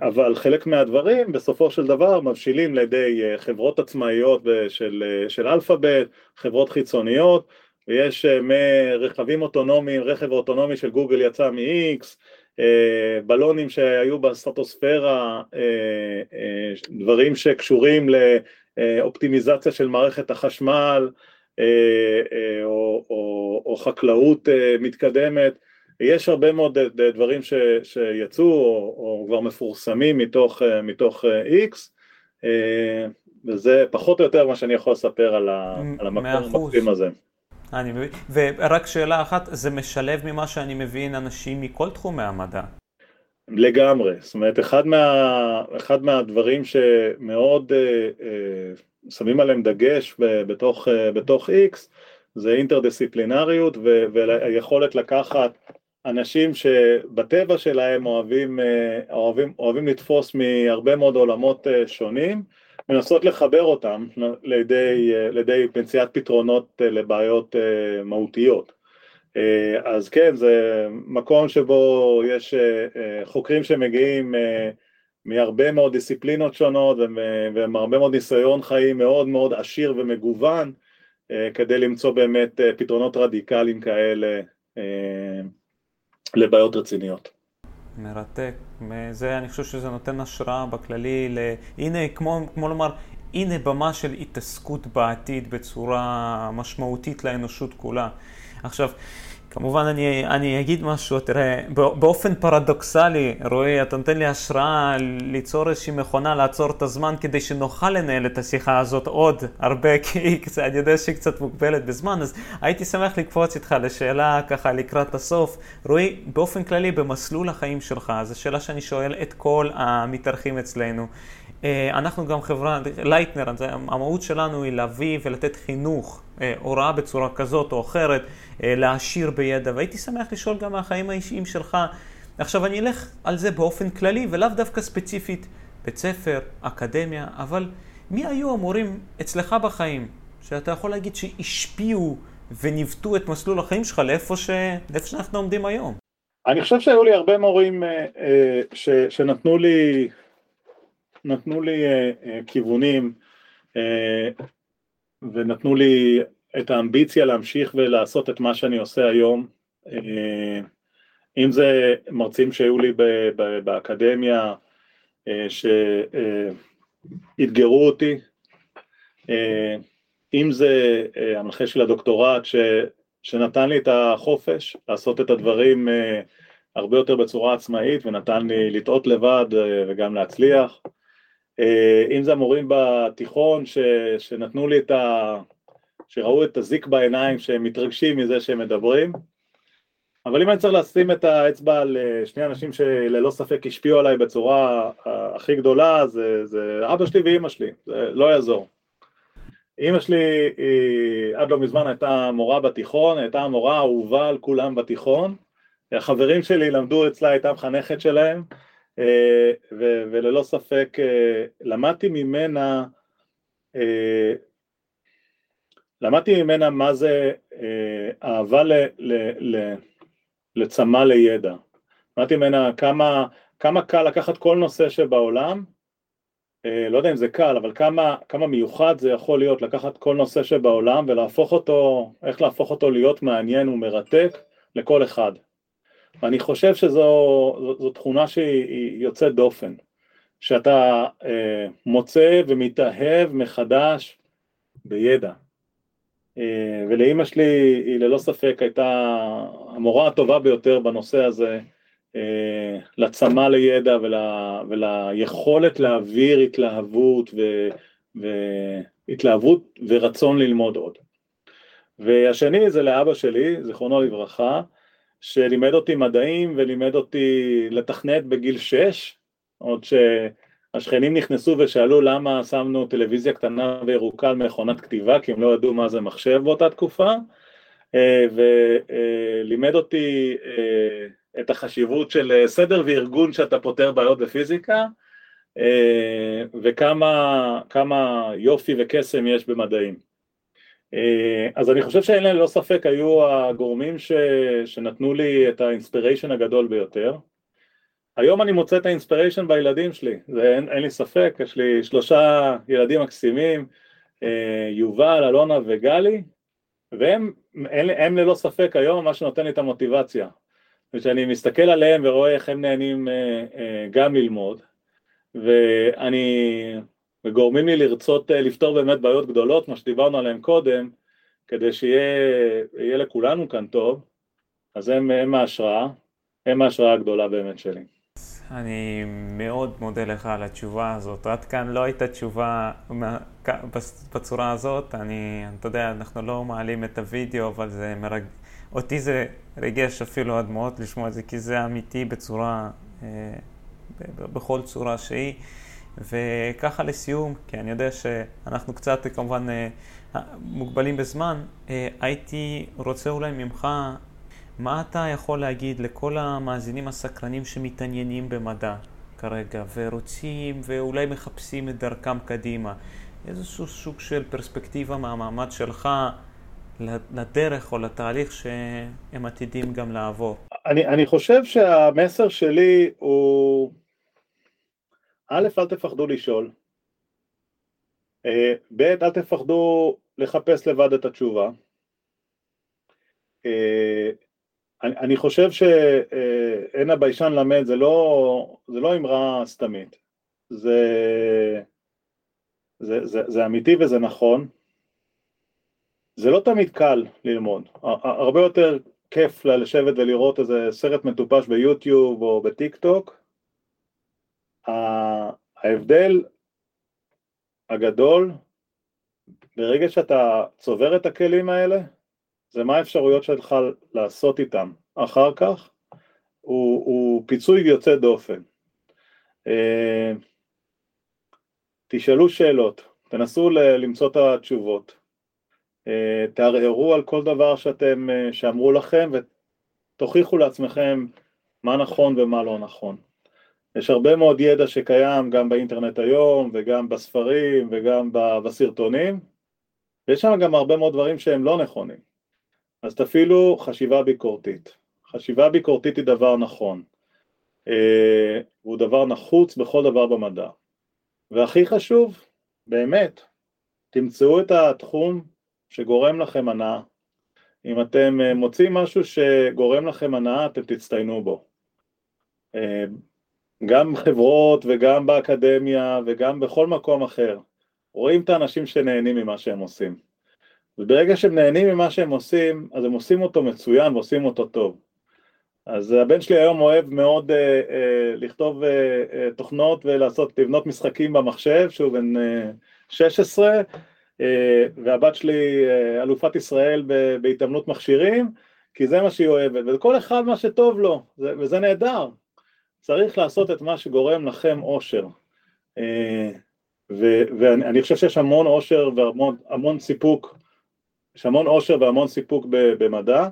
אבל חלק מהדברים בסופו של דבר מבשילים לידי חברות עצמאיות של, של אלפאבית, חברות חיצוניות, ויש מרכבים אוטונומיים, רכב אוטונומי של גוגל יצא מ-X, בלונים שהיו בסטטוספירה, דברים שקשורים לאופטימיזציה של מערכת החשמל, או, או, או חקלאות מתקדמת, יש הרבה מאוד דברים ש, שיצאו או, או כבר מפורסמים מתוך, מתוך X, וזה פחות או יותר מה שאני יכול לספר על, ה, על המקום הזה. אני מבין, ורק שאלה אחת, זה משלב ממה שאני מבין אנשים מכל תחומי המדע. לגמרי, זאת אומרת אחד, מה, אחד מהדברים שמאוד אה, אה, שמים עליהם דגש בתוך, בתוך X זה אינטרדיסציפלינריות והיכולת לקחת אנשים שבטבע שלהם אוהבים, אוהבים, אוהבים לתפוס מהרבה מאוד עולמות שונים ולנסות לחבר אותם לידי, לידי פנסיית פתרונות לבעיות מהותיות. אז כן זה מקום שבו יש חוקרים שמגיעים מהרבה מאוד דיסציפלינות שונות ומהרבה מאוד ניסיון חיים מאוד מאוד עשיר ומגוון כדי למצוא באמת פתרונות רדיקליים כאלה לבעיות רציניות. מרתק, זה, אני חושב שזה נותן השראה בכללי, ל... הנה כמו, כמו לומר, הנה במה של התעסקות בעתיד בצורה משמעותית לאנושות כולה. עכשיו, כמובן אני, אני אגיד משהו, תראה, באופן פרדוקסלי, רועי, אתה נותן לי השראה ליצור איזושהי מכונה לעצור את הזמן כדי שנוכל לנהל את השיחה הזאת עוד הרבה, כי אני יודע שהיא קצת מוגבלת בזמן, אז הייתי שמח לקפוץ איתך לשאלה ככה לקראת הסוף. רועי, באופן כללי, במסלול החיים שלך, זו שאלה שאני שואל את כל המתארחים אצלנו. אנחנו גם חברה, לייטנר, המהות שלנו היא להביא ולתת חינוך, הוראה בצורה כזאת או אחרת, להעשיר בידע, והייתי שמח לשאול גם מהחיים האישיים שלך. עכשיו אני אלך על זה באופן כללי ולאו דווקא ספציפית בית ספר, אקדמיה, אבל מי היו המורים אצלך בחיים, שאתה יכול להגיד שהשפיעו וניווטו את מסלול החיים שלך לאיפה, ש... לאיפה שאנחנו עומדים היום? אני חושב שהיו לי הרבה מורים ש... שנתנו לי נתנו לי uh, uh, כיוונים uh, ונתנו לי את האמביציה להמשיך ולעשות את מה שאני עושה היום, אם זה מרצים שהיו לי באקדמיה שאתגרו אותי, אם זה המנחה של הדוקטורט ש, שנתן לי את החופש לעשות את הדברים הרבה יותר בצורה עצמאית ונתן לי לטעות לבד וגם להצליח, אם זה המורים בתיכון ש, שנתנו לי את ה... שראו את הזיק בעיניים שהם מתרגשים מזה שהם מדברים. אבל אם אני צריך לשים את האצבע על שני אנשים שללא ספק השפיעו עליי בצורה הכי גדולה זה, זה אבא שלי ואימא שלי, זה לא יעזור. אימא שלי היא עד לא מזמן הייתה מורה בתיכון, הייתה המורה האהובה על כולם בתיכון. החברים שלי למדו אצלה, הייתה מחנכת שלהם וללא ספק למדתי ממנה למדתי ממנה מה זה אה, אהבה ל, ל, ל, לצמא לידע. למדתי ממנה כמה, כמה קל לקחת כל נושא שבעולם, אה, לא יודע אם זה קל, אבל כמה, כמה מיוחד זה יכול להיות לקחת כל נושא שבעולם ולהפוך אותו, איך להפוך אותו להיות מעניין ומרתק לכל אחד. ואני חושב שזו זו, תכונה שהיא יוצאת דופן, שאתה אה, מוצא ומתאהב מחדש בידע. אה, ולאימא שלי היא ללא ספק הייתה המורה הטובה ביותר בנושא הזה, אה, לצמא לידע ול, וליכולת להעביר התלהבות ו, והתלהבות ורצון ללמוד עוד. והשני זה לאבא שלי, זיכרונו לברכה, שלימד אותי מדעים ולימד אותי לתכנת בגיל שש, עוד שהשכנים נכנסו ושאלו למה שמנו טלוויזיה קטנה וירוקה על מכונת כתיבה, כי הם לא ידעו מה זה מחשב באותה תקופה, אה, ולימד אותי אה, את החשיבות של סדר וארגון שאתה פותר בעיות בפיזיקה, אה, וכמה יופי וקסם יש במדעים. אה, אז אני חושב שאלה ללא ספק היו הגורמים ש... שנתנו לי את האינספיריישן הגדול ביותר. היום אני מוצא את האינספיריישן בילדים שלי, זה אין, אין לי ספק, יש לי שלושה ילדים מקסימים, אה, יובל, אלונה וגלי, והם הם, הם ללא ספק היום מה שנותן לי את המוטיבציה. וכשאני מסתכל עליהם ורואה איך הם נהנים אה, גם ללמוד, ואני וגורמים לי לרצות אה, לפתור באמת בעיות גדולות, מה שדיברנו עליהן קודם, כדי שיהיה לכולנו כאן טוב, אז הם, הם ההשראה, הם ההשראה הגדולה באמת שלי. אני מאוד מודה לך על התשובה הזאת. עד כאן לא הייתה תשובה בצורה הזאת. אני, אתה יודע, אנחנו לא מעלים את הוידאו, אבל זה מרג... אותי זה ריגש אפילו עד מאוד לשמוע את זה, כי זה אמיתי בצורה, אה, בכל צורה שהיא. וככה לסיום, כי אני יודע שאנחנו קצת כמובן אה, מוגבלים בזמן, אה, הייתי רוצה אולי ממך, מה אתה יכול להגיד לכל המאזינים הסקרנים שמתעניינים במדע כרגע, ורוצים ואולי מחפשים את דרכם קדימה, איזשהו סוג של פרספקטיבה מהמעמד שלך לדרך או לתהליך שהם עתידים גם לעבור? אני, אני חושב שהמסר שלי הוא... א', אל תפחדו לשאול, אה, ב', אל תפחדו לחפש לבד את התשובה. אה, אני חושב שאין הביישן למד זה לא, זה לא אמרה סתמית, זה, זה, זה, זה אמיתי וזה נכון. זה לא תמיד קל ללמוד, הרבה יותר כיף לשבת ולראות איזה סרט מטופש ביוטיוב או בטיק טוק, ההבדל הגדול ברגע שאתה צובר את הכלים האלה זה מה האפשרויות שלך לעשות איתם. אחר כך הוא, הוא פיצוי יוצא דופן. אה, תשאלו שאלות, תנסו למצוא את התשובות, אה, תערערו על כל דבר שאתם, אה, שאמרו לכם ותוכיחו לעצמכם מה נכון ומה לא נכון. יש הרבה מאוד ידע שקיים גם באינטרנט היום וגם בספרים וגם בסרטונים. ויש שם גם הרבה מאוד דברים שהם לא נכונים. אז תפעילו חשיבה ביקורתית. חשיבה ביקורתית היא דבר נכון. אה, הוא דבר נחוץ בכל דבר במדע. והכי חשוב באמת תמצאו את התחום שגורם לכם הנאה. אם אתם אה, מוצאים משהו שגורם לכם הנאה אתם תצטיינו בו. אה, גם חברות וגם באקדמיה וגם בכל מקום אחר, רואים את האנשים שנהנים ממה שהם עושים. וברגע שהם נהנים ממה שהם עושים, אז הם עושים אותו מצוין ועושים אותו טוב. אז הבן שלי היום אוהב מאוד אה, אה, לכתוב אה, אה, תוכנות ולעשות, לבנות משחקים במחשב, שהוא בן אה, 16, אה, והבת שלי אה, אלופת ישראל בהתעמלות מכשירים, כי זה מה שהיא אוהבת, וכל אחד מה שטוב לו, זה, וזה נהדר. צריך לעשות את מה שגורם לכם אושר. אה, ואני חושב שיש המון אושר והמון סיפוק, יש המון אושר והמון סיפוק במדע,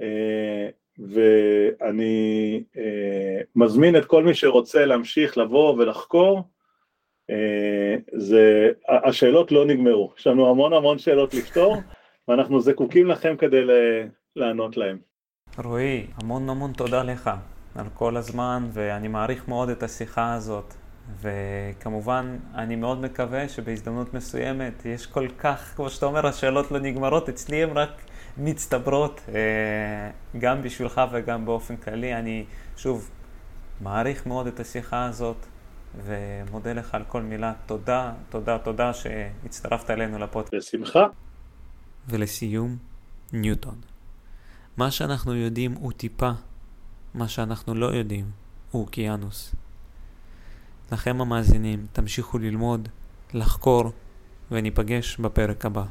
אה, ואני אה, מזמין את כל מי שרוצה להמשיך לבוא ולחקור, זה, השאלות לא נגמרו, יש לנו המון המון שאלות לפתור, ואנחנו זקוקים לכם כדי לענות להם. רועי, המון המון תודה לך על כל הזמן, ואני מעריך מאוד את השיחה הזאת. וכמובן, אני מאוד מקווה שבהזדמנות מסוימת יש כל כך, כמו שאתה אומר, השאלות לא נגמרות, אצלי הן רק מצטברות, אה, גם בשבילך וגם באופן כללי. אני, שוב, מעריך מאוד את השיחה הזאת, ומודה לך על כל מילה. תודה, תודה, תודה שהצטרפת אלינו לפודקאסט. בשמחה. ולסיום, ניוטון. מה שאנחנו יודעים הוא טיפה, מה שאנחנו לא יודעים הוא אוקיינוס. לכם המאזינים, תמשיכו ללמוד, לחקור, וניפגש בפרק הבא.